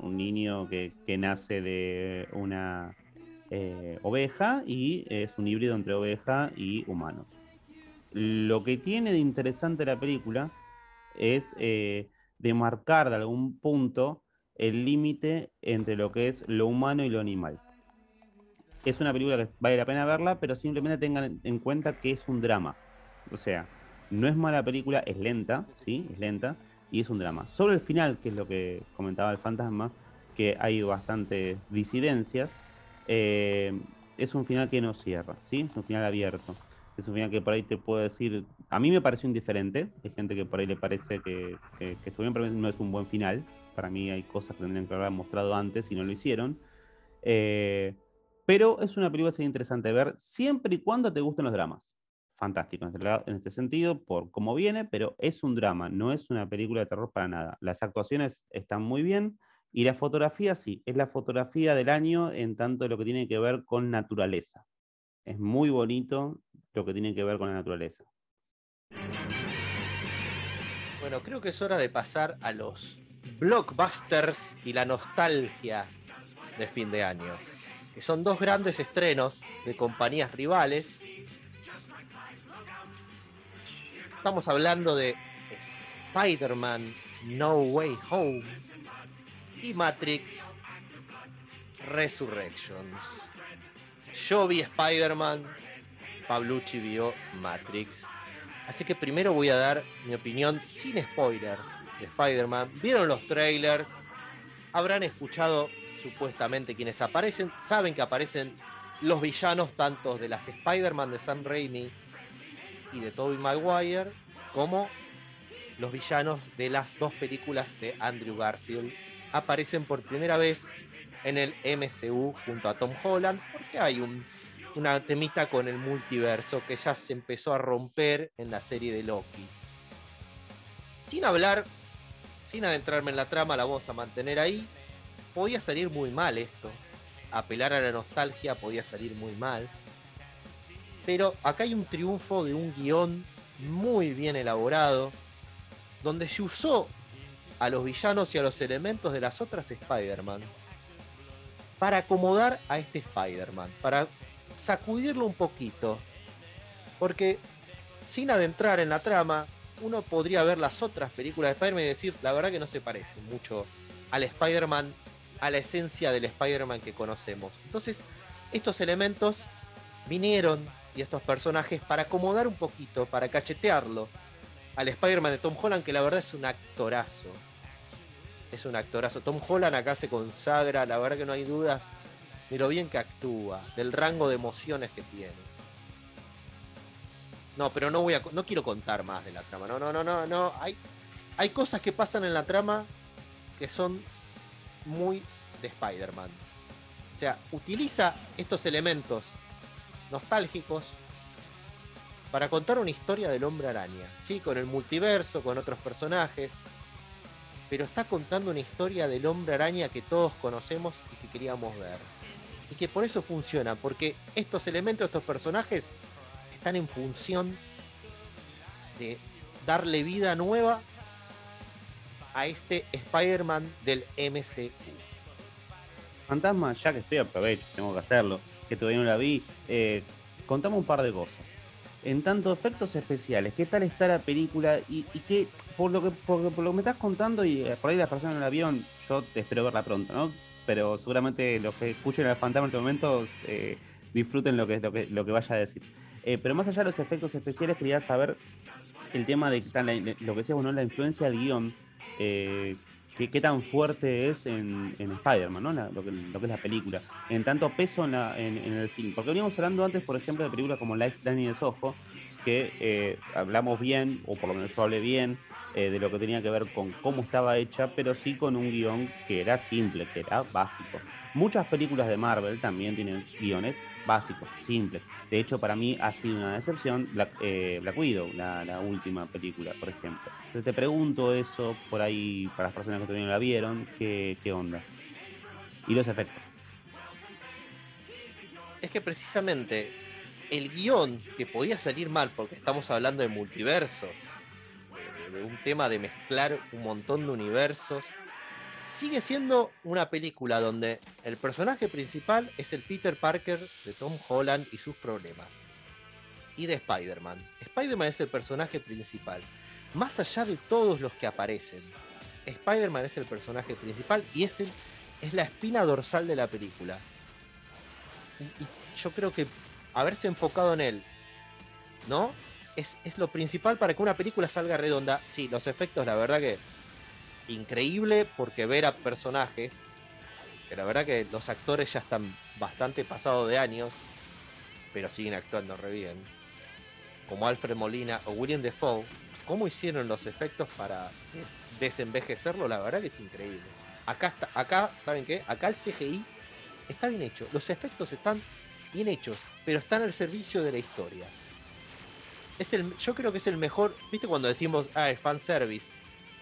un, niño que, nace de una eh, oveja y es un híbrido entre oveja y humano. Lo que tiene de interesante la película es eh, demarcar de algún punto el límite entre lo que es lo humano y lo animal. Es una película que vale la pena verla, pero simplemente tengan en cuenta que es un drama. O sea, no es mala película, es lenta, ¿sí? Es lenta y es un drama. Solo el final, que es lo que comentaba el fantasma, que hay bastantes disidencias, eh, es un final que no cierra, ¿sí? Es un final abierto. Es un final que por ahí te puedo decir, a mí me pareció indiferente, hay gente que por ahí le parece que, que, que no es un buen final. Para mí hay cosas que tendrían que haber mostrado antes y no lo hicieron. Eh, pero es una película que es interesante ver siempre y cuando te gusten los dramas. Fantástico en este sentido, por cómo viene, pero es un drama, no es una película de terror para nada. Las actuaciones están muy bien y la fotografía sí, es la fotografía del año en tanto lo que tiene que ver con naturaleza. Es muy bonito lo que tiene que ver con la naturaleza. Bueno, creo que es hora de pasar a los blockbusters y la nostalgia de fin de año. Que son dos grandes estrenos de compañías rivales. Estamos hablando de Spider-Man No Way Home y Matrix Resurrections. Yo vi Spider-Man, Pablucci vio Matrix. Así que primero voy a dar mi opinión sin spoilers de Spider-Man. ¿Vieron los trailers? Habrán escuchado supuestamente quienes aparecen. Saben que aparecen los villanos tanto de las Spider-Man de Sam Raimi y de Tobey Maguire como los villanos de las dos películas de Andrew Garfield. Aparecen por primera vez en el MCU junto a Tom Holland porque hay un una temita con el multiverso que ya se empezó a romper en la serie de Loki. Sin hablar, sin adentrarme en la trama, la vamos a mantener ahí. Podía salir muy mal esto. Apelar a la nostalgia podía salir muy mal. Pero acá hay un triunfo de un guion muy bien elaborado, donde se usó a los villanos y a los elementos de las otras Spider-Man para acomodar a este Spider-Man, para sacudirlo un poquito. Porque sin adentrar en la trama, uno podría ver las otras películas de Spider-Man y decir, la verdad que no se parece mucho al Spider-Man, a la esencia del Spider-Man que conocemos. Entonces, estos elementos vinieron y estos personajes para acomodar un poquito, para cachetearlo al Spider-Man de Tom Holland, que la verdad es un actorazo. Es un actorazo. Tom Holland acá se consagra, la verdad que no hay dudas de lo bien que actúa, del rango de emociones que tiene. No, pero no voy a no quiero contar más de la trama. No, no, no, no, no, hay hay cosas que pasan en la trama que son muy de Spider-Man. O sea, utiliza estos elementos nostálgicos para contar una historia del hombre araña, ¿sí? Con el multiverso, con otros personajes, pero está contando una historia del hombre araña que todos conocemos y que queríamos ver y que por eso funciona, porque estos elementos, estos personajes, están en función de darle vida nueva a este Spider-Man del MCU. Fantasma, ya que estoy aprovecho, tengo que hacerlo, que todavía no la vi, eh, contame un par de cosas. En tanto efectos especiales, ¿qué tal está la película? Y, que, por lo que, por, lo que me estás contando, y eh, por ahí las personas no la vieron, yo te espero verla pronto, ¿no? pero seguramente los que escuchen al fantasma en este momento eh, disfruten lo que, lo, que, lo que vaya a decir. Eh, pero más allá de los efectos especiales, quería saber el tema de lo que decíamos, ¿no? la influencia del guion, qué tan fuerte es en, Spider-Man, ¿no? lo, que, es la película, en tanto peso en, el film. Porque veníamos hablando antes, por ejemplo, de películas como Life, Danny de Soho, que hablamos bien, o por lo menos yo hablé bien, eh, de lo que tenía que ver con cómo estaba hecha, pero sí con un guion que era simple, que era básico. Muchas películas de Marvel también tienen guiones básicos, simples. De hecho, para mí ha sido una decepción Black, eh, Widow, la, última película, por ejemplo. Entonces te pregunto eso por ahí, para las personas que todavía no la vieron, ¿qué, qué onda? Y los efectos. Es que precisamente el guion que podía salir mal, porque estamos hablando de multiversos, de un tema de mezclar un montón de universos, sigue siendo una película donde el personaje principal es el Peter Parker de Tom Holland y sus problemas. Y de Spider-Man. Spider-Man es el personaje principal. Más allá de todos los que aparecen, Spider-Man es el personaje principal y es, es la espina dorsal de la película. y yo creo que haberse enfocado en él, ¿no? Es, lo principal para que una película salga redonda. Sí, los efectos, la verdad que increíble porque ver a personajes, que la verdad que los actores ya están bastante pasados de años, pero siguen actuando re bien, como Alfred Molina o William Defoe, cómo hicieron los efectos para desenvejecerlo, la verdad que es increíble. Acá, está, acá, ¿saben qué? Acá el CGI está bien hecho, los efectos están bien hechos, pero están al servicio de la historia. Es el, yo creo que es el mejor, viste cuando decimos, ah, es fanservice,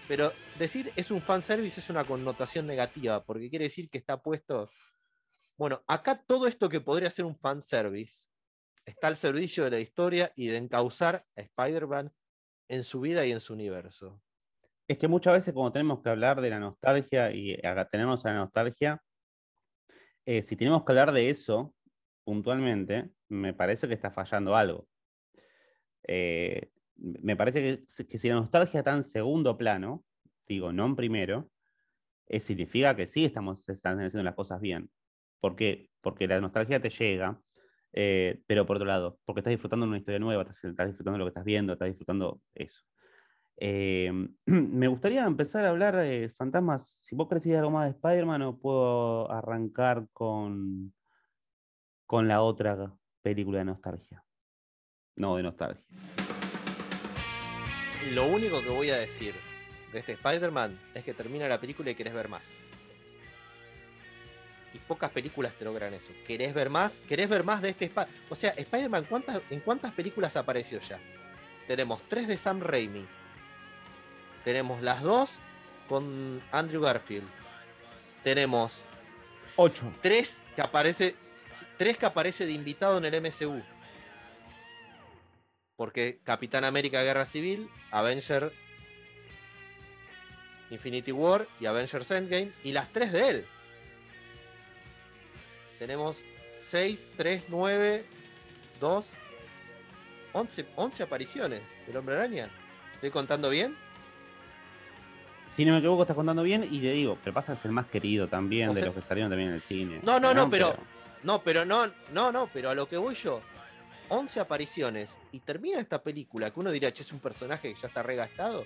pero decir es un fanservice es una connotación negativa, porque quiere decir que está puesto, bueno, acá todo esto que podría ser un fanservice está al servicio de la historia y de encauzar a Spider-Man en su vida y en su universo. Es que muchas veces cuando tenemos que hablar de la nostalgia y tenemos a la nostalgia, eh, si tenemos que hablar de eso puntualmente, me parece que está fallando algo. Eh, me parece que, si la nostalgia está en segundo plano, digo, no en primero, eh, significa que sí estamos haciendo las cosas bien. ¿Por qué? Porque la nostalgia te llega, pero por otro lado, porque estás disfrutando de una historia nueva, estás, estás, disfrutando lo que estás viendo, estás disfrutando eso. [clears throat] me gustaría empezar a hablar de fantasmas. Si vos querés algo más de Spider-Man, o puedo arrancar con, con la otra película de nostalgia. No, de nostalgia. Lo único que voy a decir de este Spider-Man es que termina la película y querés ver más. Y pocas películas te logran eso. ¿Querés ver más? ¿Querés ver más de este Spider-Man? O sea, Spider-Man, ¿en cuántas películas apareció ya? Tenemos tres de Sam Raimi. Tenemos las dos con Andrew Garfield. Tenemos ocho. Tres que aparece tres que aparece de invitado en el MCU. Porque Capitán América Guerra Civil, Avenger Infinity War y Avengers Endgame, y las tres de él. Tenemos 6, 3, 9, 2, 11, 11 apariciones del Hombre Araña. ¿Estoy contando bien? Si no me equivoco, estás contando bien y te digo, pero pasa a ser el más querido también de los que salieron también en el cine. No, no, no, pero no, pero no, no, no, pero a lo que voy yo, 11 apariciones y termina esta película que uno diría, che, es un personaje que ya está regastado.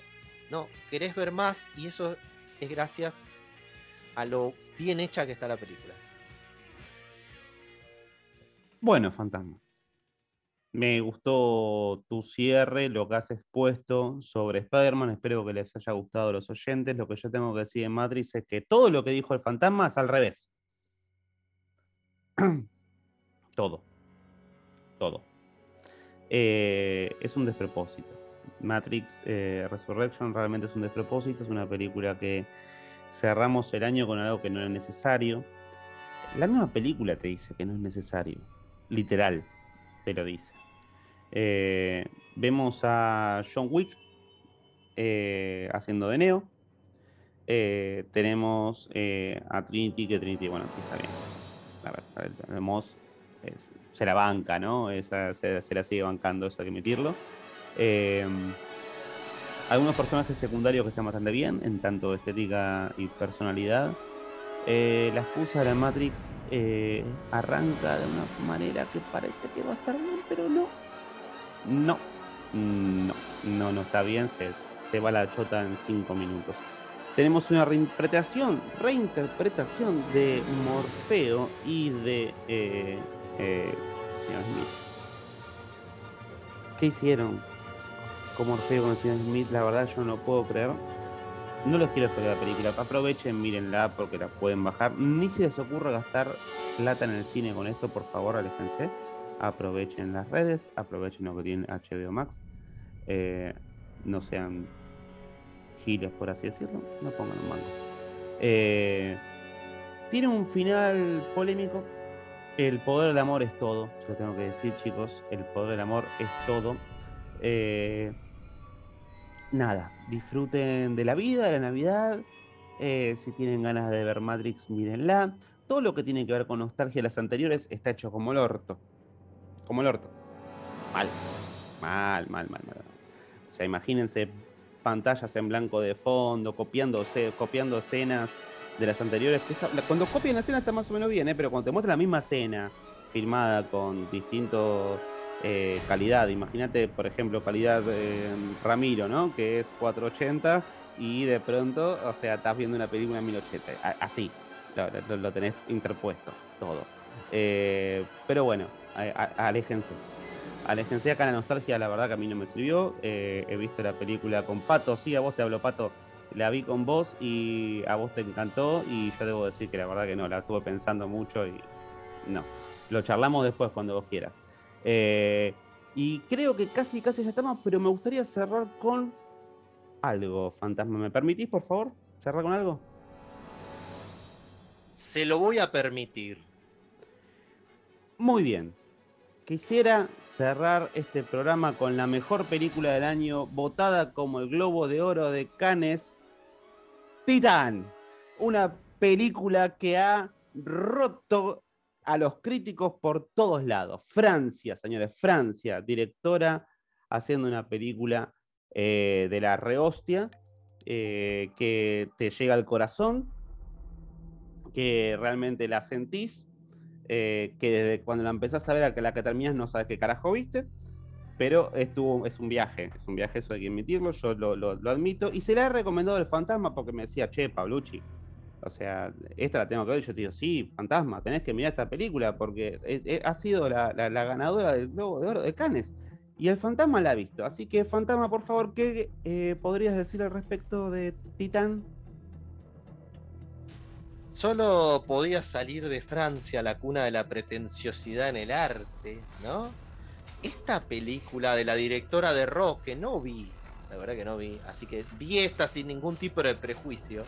No, querés ver más y eso es gracias a lo bien hecha que está la película. Bueno, Fantasma. Me gustó tu cierre, lo que has expuesto sobre Spider-Man. Espero que les haya gustado a los oyentes. Lo que yo tengo que decir en Matrix es que todo lo que dijo el fantasma es al revés. [clears throat] todo. Todo. Eh, es un despropósito. Matrix eh, Resurrection realmente es un despropósito. Es una película que cerramos el año con algo que no era necesario. La misma película te dice que no es necesario. Literal, te lo dice. Eh, vemos a John Wick haciendo de Neo. tenemos a Trinity, que Trinity, bueno, sí está bien Moss se la banca, ¿no? Esa, se, la sigue bancando, eso hay que admitirlo. Em, algunos personajes secundarios que están bastante bien, en tanto estética y personalidad. Eh, la excusa de la Matrix eh, arranca de una manera que parece que va a estar bien, pero no. No, no, no, no está bien, se, se va la chota en cinco minutos tenemos una reinterpretación, reinterpretación de Morfeo y de eh, eh, Smith. ¿Qué hicieron con Morfeo con señor Smith? La verdad yo no puedo creer. No les quiero esperar la película. Aprovechen, mírenla porque la pueden bajar. Ni se les ocurra gastar plata en el cine con esto, por favor, aléjense. Aprovechen las redes, aprovechen lo que tiene HBO Max. Eh, no sean por así decirlo, no pongan un mango. Eh, tiene un final polémico. El poder del amor es todo. Yo tengo que decir, chicos, el poder del amor es todo. Eh, nada, disfruten de la vida, de la Navidad. Eh, si tienen ganas de ver Matrix, mírenla. Todo lo que tiene que ver con nostalgia de las anteriores está hecho como el orto. Como el orto. Mal. Mal, mal, mal, mal. O sea, imagínense pantallas en blanco de fondo, copiando, copiando escenas de las anteriores. Cuando copian la escena está más o menos bien, ¿eh? pero cuando te muestran la misma escena filmada con distintos eh, calidad, imagínate, por ejemplo, calidad eh, Ramiro, ¿no? Que es 480 y de pronto, o sea, estás viendo una película en 1080, así, lo, tenés interpuesto, todo. pero bueno, aléjense. Aléjense acá la nostalgia, la verdad que a mí no me sirvió. Eh, he visto la película con Pato, sí, a vos te hablo Pato, la vi con vos y a vos te encantó y yo debo decir que la verdad que no, la estuve pensando mucho y no. Lo charlamos después cuando vos quieras. Eh, Y creo que casi, casi ya estamos, pero me gustaría cerrar con algo, fantasma. ¿Me permitís, por favor? ¿Cerrar con algo? Se lo voy a permitir. Muy bien. Quisiera cerrar este programa con la mejor película del año, votada como el Globo de Oro de Cannes, Titán. Una película que ha roto a los críticos por todos lados. Francia, señores, Francia, directora haciendo una película eh, de la rehostia eh, que te llega al corazón, que realmente la sentís, eh, que desde cuando la empezás a ver a la que terminas no sabes qué carajo viste, pero estuvo, es un viaje, es un viaje, eso hay que admitirlo, yo lo, admito, y se le ha recomendado el fantasma porque me decía, che, Pablucci, o sea, esta la tengo que ver, yo te digo, sí, fantasma, tenés que mirar esta película porque ha sido la, ganadora del Globo de Oro de Cannes. Y el fantasma la ha visto. Así que, fantasma, por favor, ¿qué eh, podrías decir al respecto de Titán? Solo podía salir de Francia, la cuna de la pretenciosidad en el arte, ¿no? Esta película de la directora de rock que no vi, la verdad que no vi, así que vi esta sin ningún tipo de prejuicio.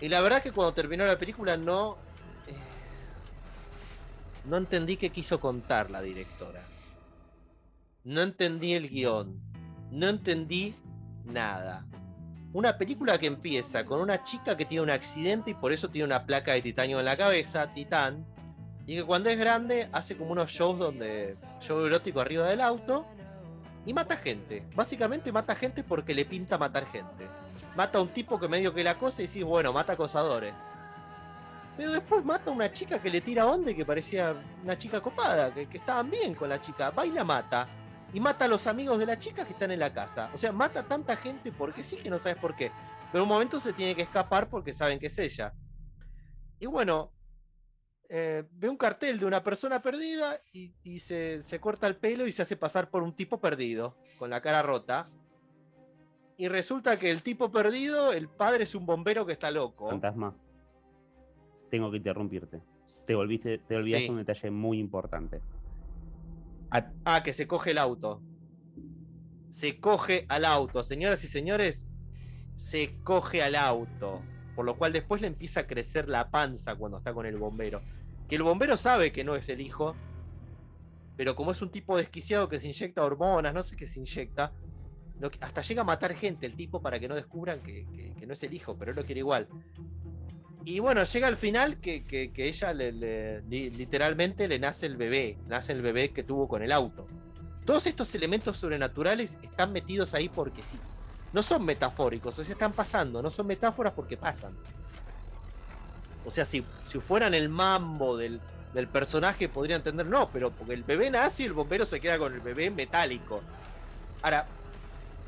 Y la verdad que cuando terminó la película no. Eh, no entendí qué quiso contar la directora. No entendí el guion. No entendí nada. Una película que empieza con una chica que tiene un accidente y por eso tiene una placa de titanio en la cabeza, Titán, y que cuando es grande hace como unos shows donde show erótico arriba del auto y mata gente. Básicamente mata gente porque le pinta matar gente. Mata a un tipo que medio que la cosa y dice, bueno, mata acosadores. Pero después mata a una chica que le tira onda y que parecía una chica copada, que, que estaban bien con la chica. Va y la mata y mata a los amigos de la chica que están en la casa. O sea, mata a tanta gente porque sí que no sabes por qué. Pero un momento se tiene que escapar porque saben que es ella. Y bueno, eh, ve un cartel de una persona perdida y, se, corta el pelo y se hace pasar por un tipo perdido, con la cara rota. Y resulta que el tipo perdido, el padre es un bombero que está loco. Fantasma. Tengo que interrumpirte. Te volviste, te olvidaste un detalle muy importante. Ah, que se coge el auto. Se coge al auto. Señoras y señores, se coge al auto. Por lo cual después le empieza a crecer la panza cuando está con el bombero. Que el bombero sabe que no es el hijo. Pero como es un tipo desquiciado que se inyecta hormonas, no sé qué se inyecta. hasta llega a matar gente el tipo para que no descubran que, que no es el hijo, pero él lo quiere igual. Y bueno, llega al final que, ella le, literalmente le nace el bebé, nace el bebé que tuvo con el auto. Todos estos elementos sobrenaturales están metidos ahí porque sí. No son metafóricos, o sea, están pasando, no son metáforas porque pasan. O sea, si, si fueran el mambo del, del personaje podría entender, no, pero porque el bebé nace y el bombero se queda con el bebé metálico. Ahora,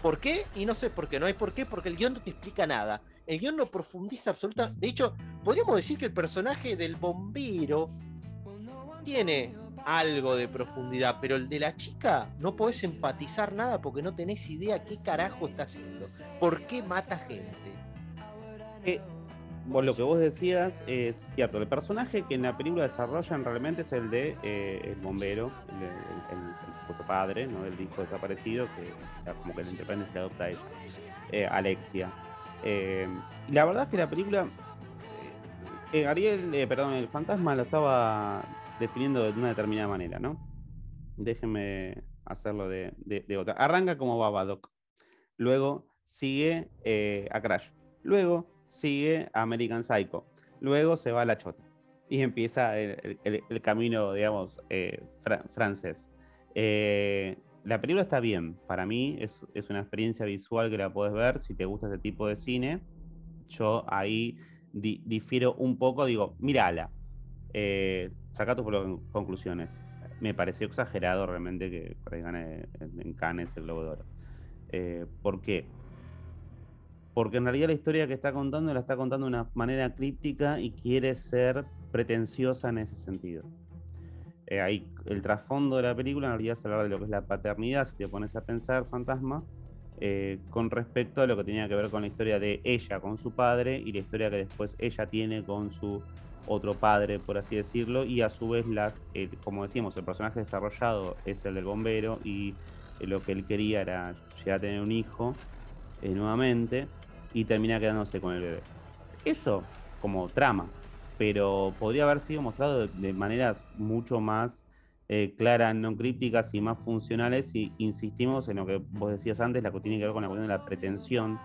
¿por qué? Y no sé por qué, no hay por qué, porque el guion no te explica nada el guion no profundiza absolutamente. De hecho, podríamos decir que el personaje del bombero tiene algo de profundidad, pero el de la chica no podés empatizar nada porque no tenés idea qué carajo está haciendo. ¿Por qué mata gente? Eh, lo que vos decías es cierto. El personaje que en la película desarrollan realmente es el de eh, el bombero, el, el, padre, ¿no? el hijo desaparecido, que como que el interpreta y se adopta a ella, eh, Alexia. Eh, la verdad es que la película, Ariel, perdón, el fantasma lo estaba definiendo de una determinada manera, ¿no? Déjenme hacerlo de, otra. Arranca como Babadoc, luego sigue a Crash, luego sigue American Psycho, luego se va a La Chota y empieza el, camino, digamos, francés la película está bien. Para mí es, una experiencia visual que la puedes ver. Si te gusta ese tipo de cine, yo ahí difiero un poco. Digo, mírala. Eh, saca tus conclusiones. Me pareció exagerado realmente que gane en Cannes el Globo de Oro. Eh, ¿Por qué? Porque en realidad la historia que está contando la está contando de una manera críptica y quiere ser pretenciosa en ese sentido. Eh, el trasfondo de la película en realidad se habla de lo que es la paternidad, si te pones a pensar, fantasma, eh, con respecto a lo que tenía que ver con la historia de ella con su padre y la historia que después ella tiene con su otro padre, por así decirlo, y a su vez, las, eh, como decíamos, el personaje desarrollado es el del bombero y lo que él quería era llegar a tener un hijo nuevamente y termina quedándose con el bebé. Eso como trama, pero podría haber sido mostrado de, maneras mucho más eh, claras, no críticas y más funcionales si insistimos en lo que vos decías antes, la que tiene que ver con la cuestión de la pretensión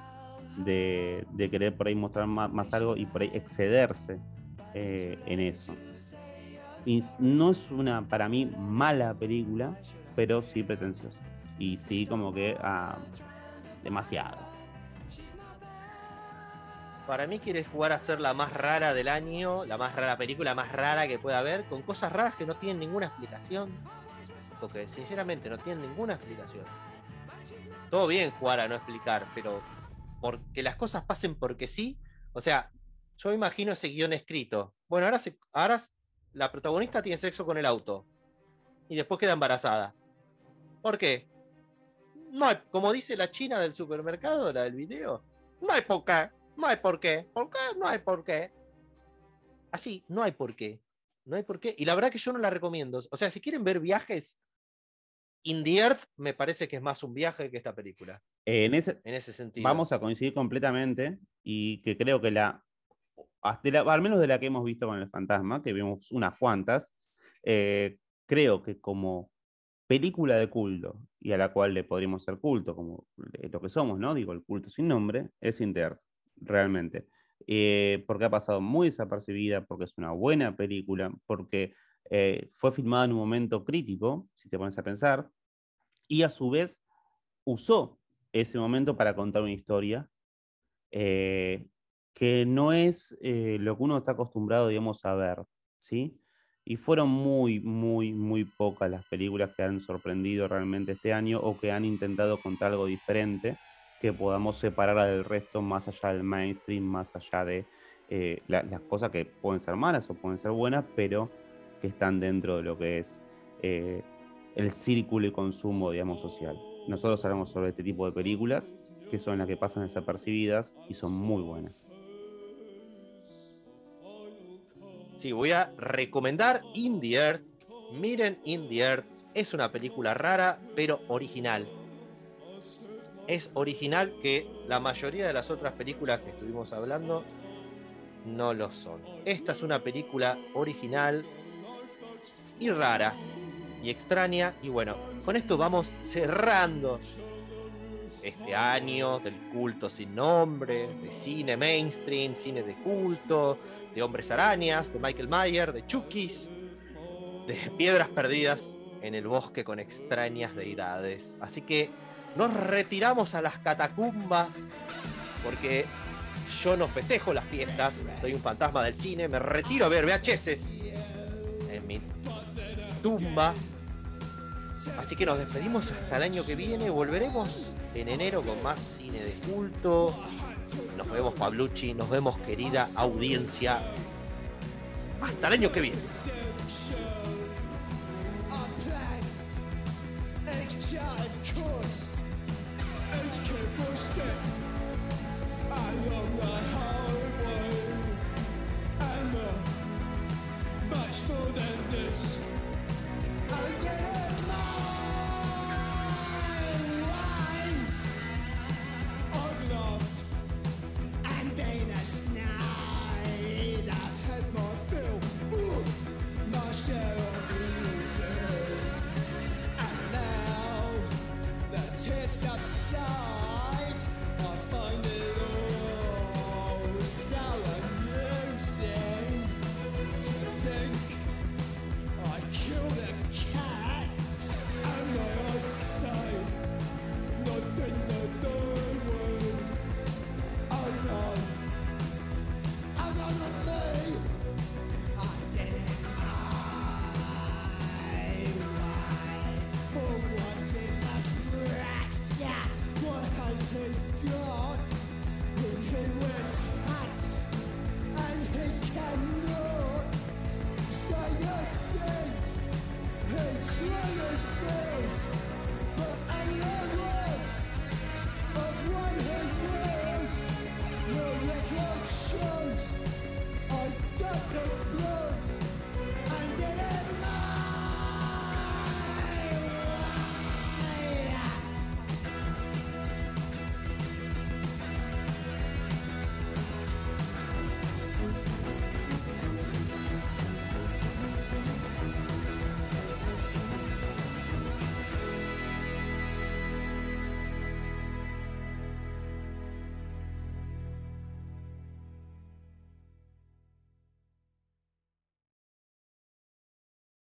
de, querer por ahí mostrar más, algo y por ahí excederse eh, en eso. Y no es una, para mí, mala película, pero sí pretenciosa. Y sí como que ah, demasiado. Para mí quieres jugar a ser la más rara del año, la más rara película, más rara que pueda haber, con cosas raras que no tienen ninguna explicación. Porque sinceramente no tienen ninguna explicación. Todo bien jugar a no explicar, pero porque las cosas pasen porque sí. O sea, yo imagino ese guion escrito. Bueno, ahora, ahora la protagonista tiene sexo con el auto. Y después queda embarazada. ¿Por qué? No hay, como dice la china del supermercado, la del video, no hay qué. No hay por qué. ¿Por qué? No hay por qué. Así, no hay por qué. No hay por qué. Y la verdad que yo no la recomiendo. O sea, si quieren ver viajes, In the Earth me parece que es más un viaje que esta película. en, ese, en ese sentido. Vamos a coincidir completamente y que creo que la, al menos de la que hemos visto con el fantasma, que vimos unas cuantas, eh, creo que como película de culto y a la cual le podríamos ser culto, como lo que somos, ¿no? Digo, el culto sin nombre, es In the Earth realmente. Eh, porque ha pasado muy desapercibida, porque es una buena película, porque eh, fue filmada en un momento crítico, si te pones a pensar, y a su vez usó ese momento para contar una historia eh, que no es lo que uno está acostumbrado, digamos, a ver, ¿sí? Y fueron muy, muy, muy pocas las películas que han sorprendido realmente este año o que han intentado contar algo diferente que podamos separar del resto más allá del mainstream, más allá de eh, las cosas que pueden ser malas o pueden ser buenas, pero que están dentro de lo que es eh, el círculo y consumo, digamos, social. Nosotros hablamos sobre este tipo de películas, que son las que pasan desapercibidas y son muy buenas. Sí, voy a recomendar In the Earth. Miren In the Earth. Es una película rara, pero original es original que la mayoría de las otras películas que estuvimos hablando no lo son. Esta es una película original y rara y extraña. Y bueno, con esto vamos cerrando este año del culto sin nombre, de cine mainstream, cine de culto, de hombres arañas, de Michael Mayer, de Chukis, de piedras perdidas en el bosque con extrañas deidades. Así que nos retiramos a las catacumbas porque yo no festejo las fiestas, soy un fantasma del cine, me retiro a ver VHS en mi tumba. Así que nos despedimos hasta el año que viene, volveremos en enero con más cine de culto. Nos vemos Pablucci, nos vemos querida audiencia. Hasta el año que viene. Triple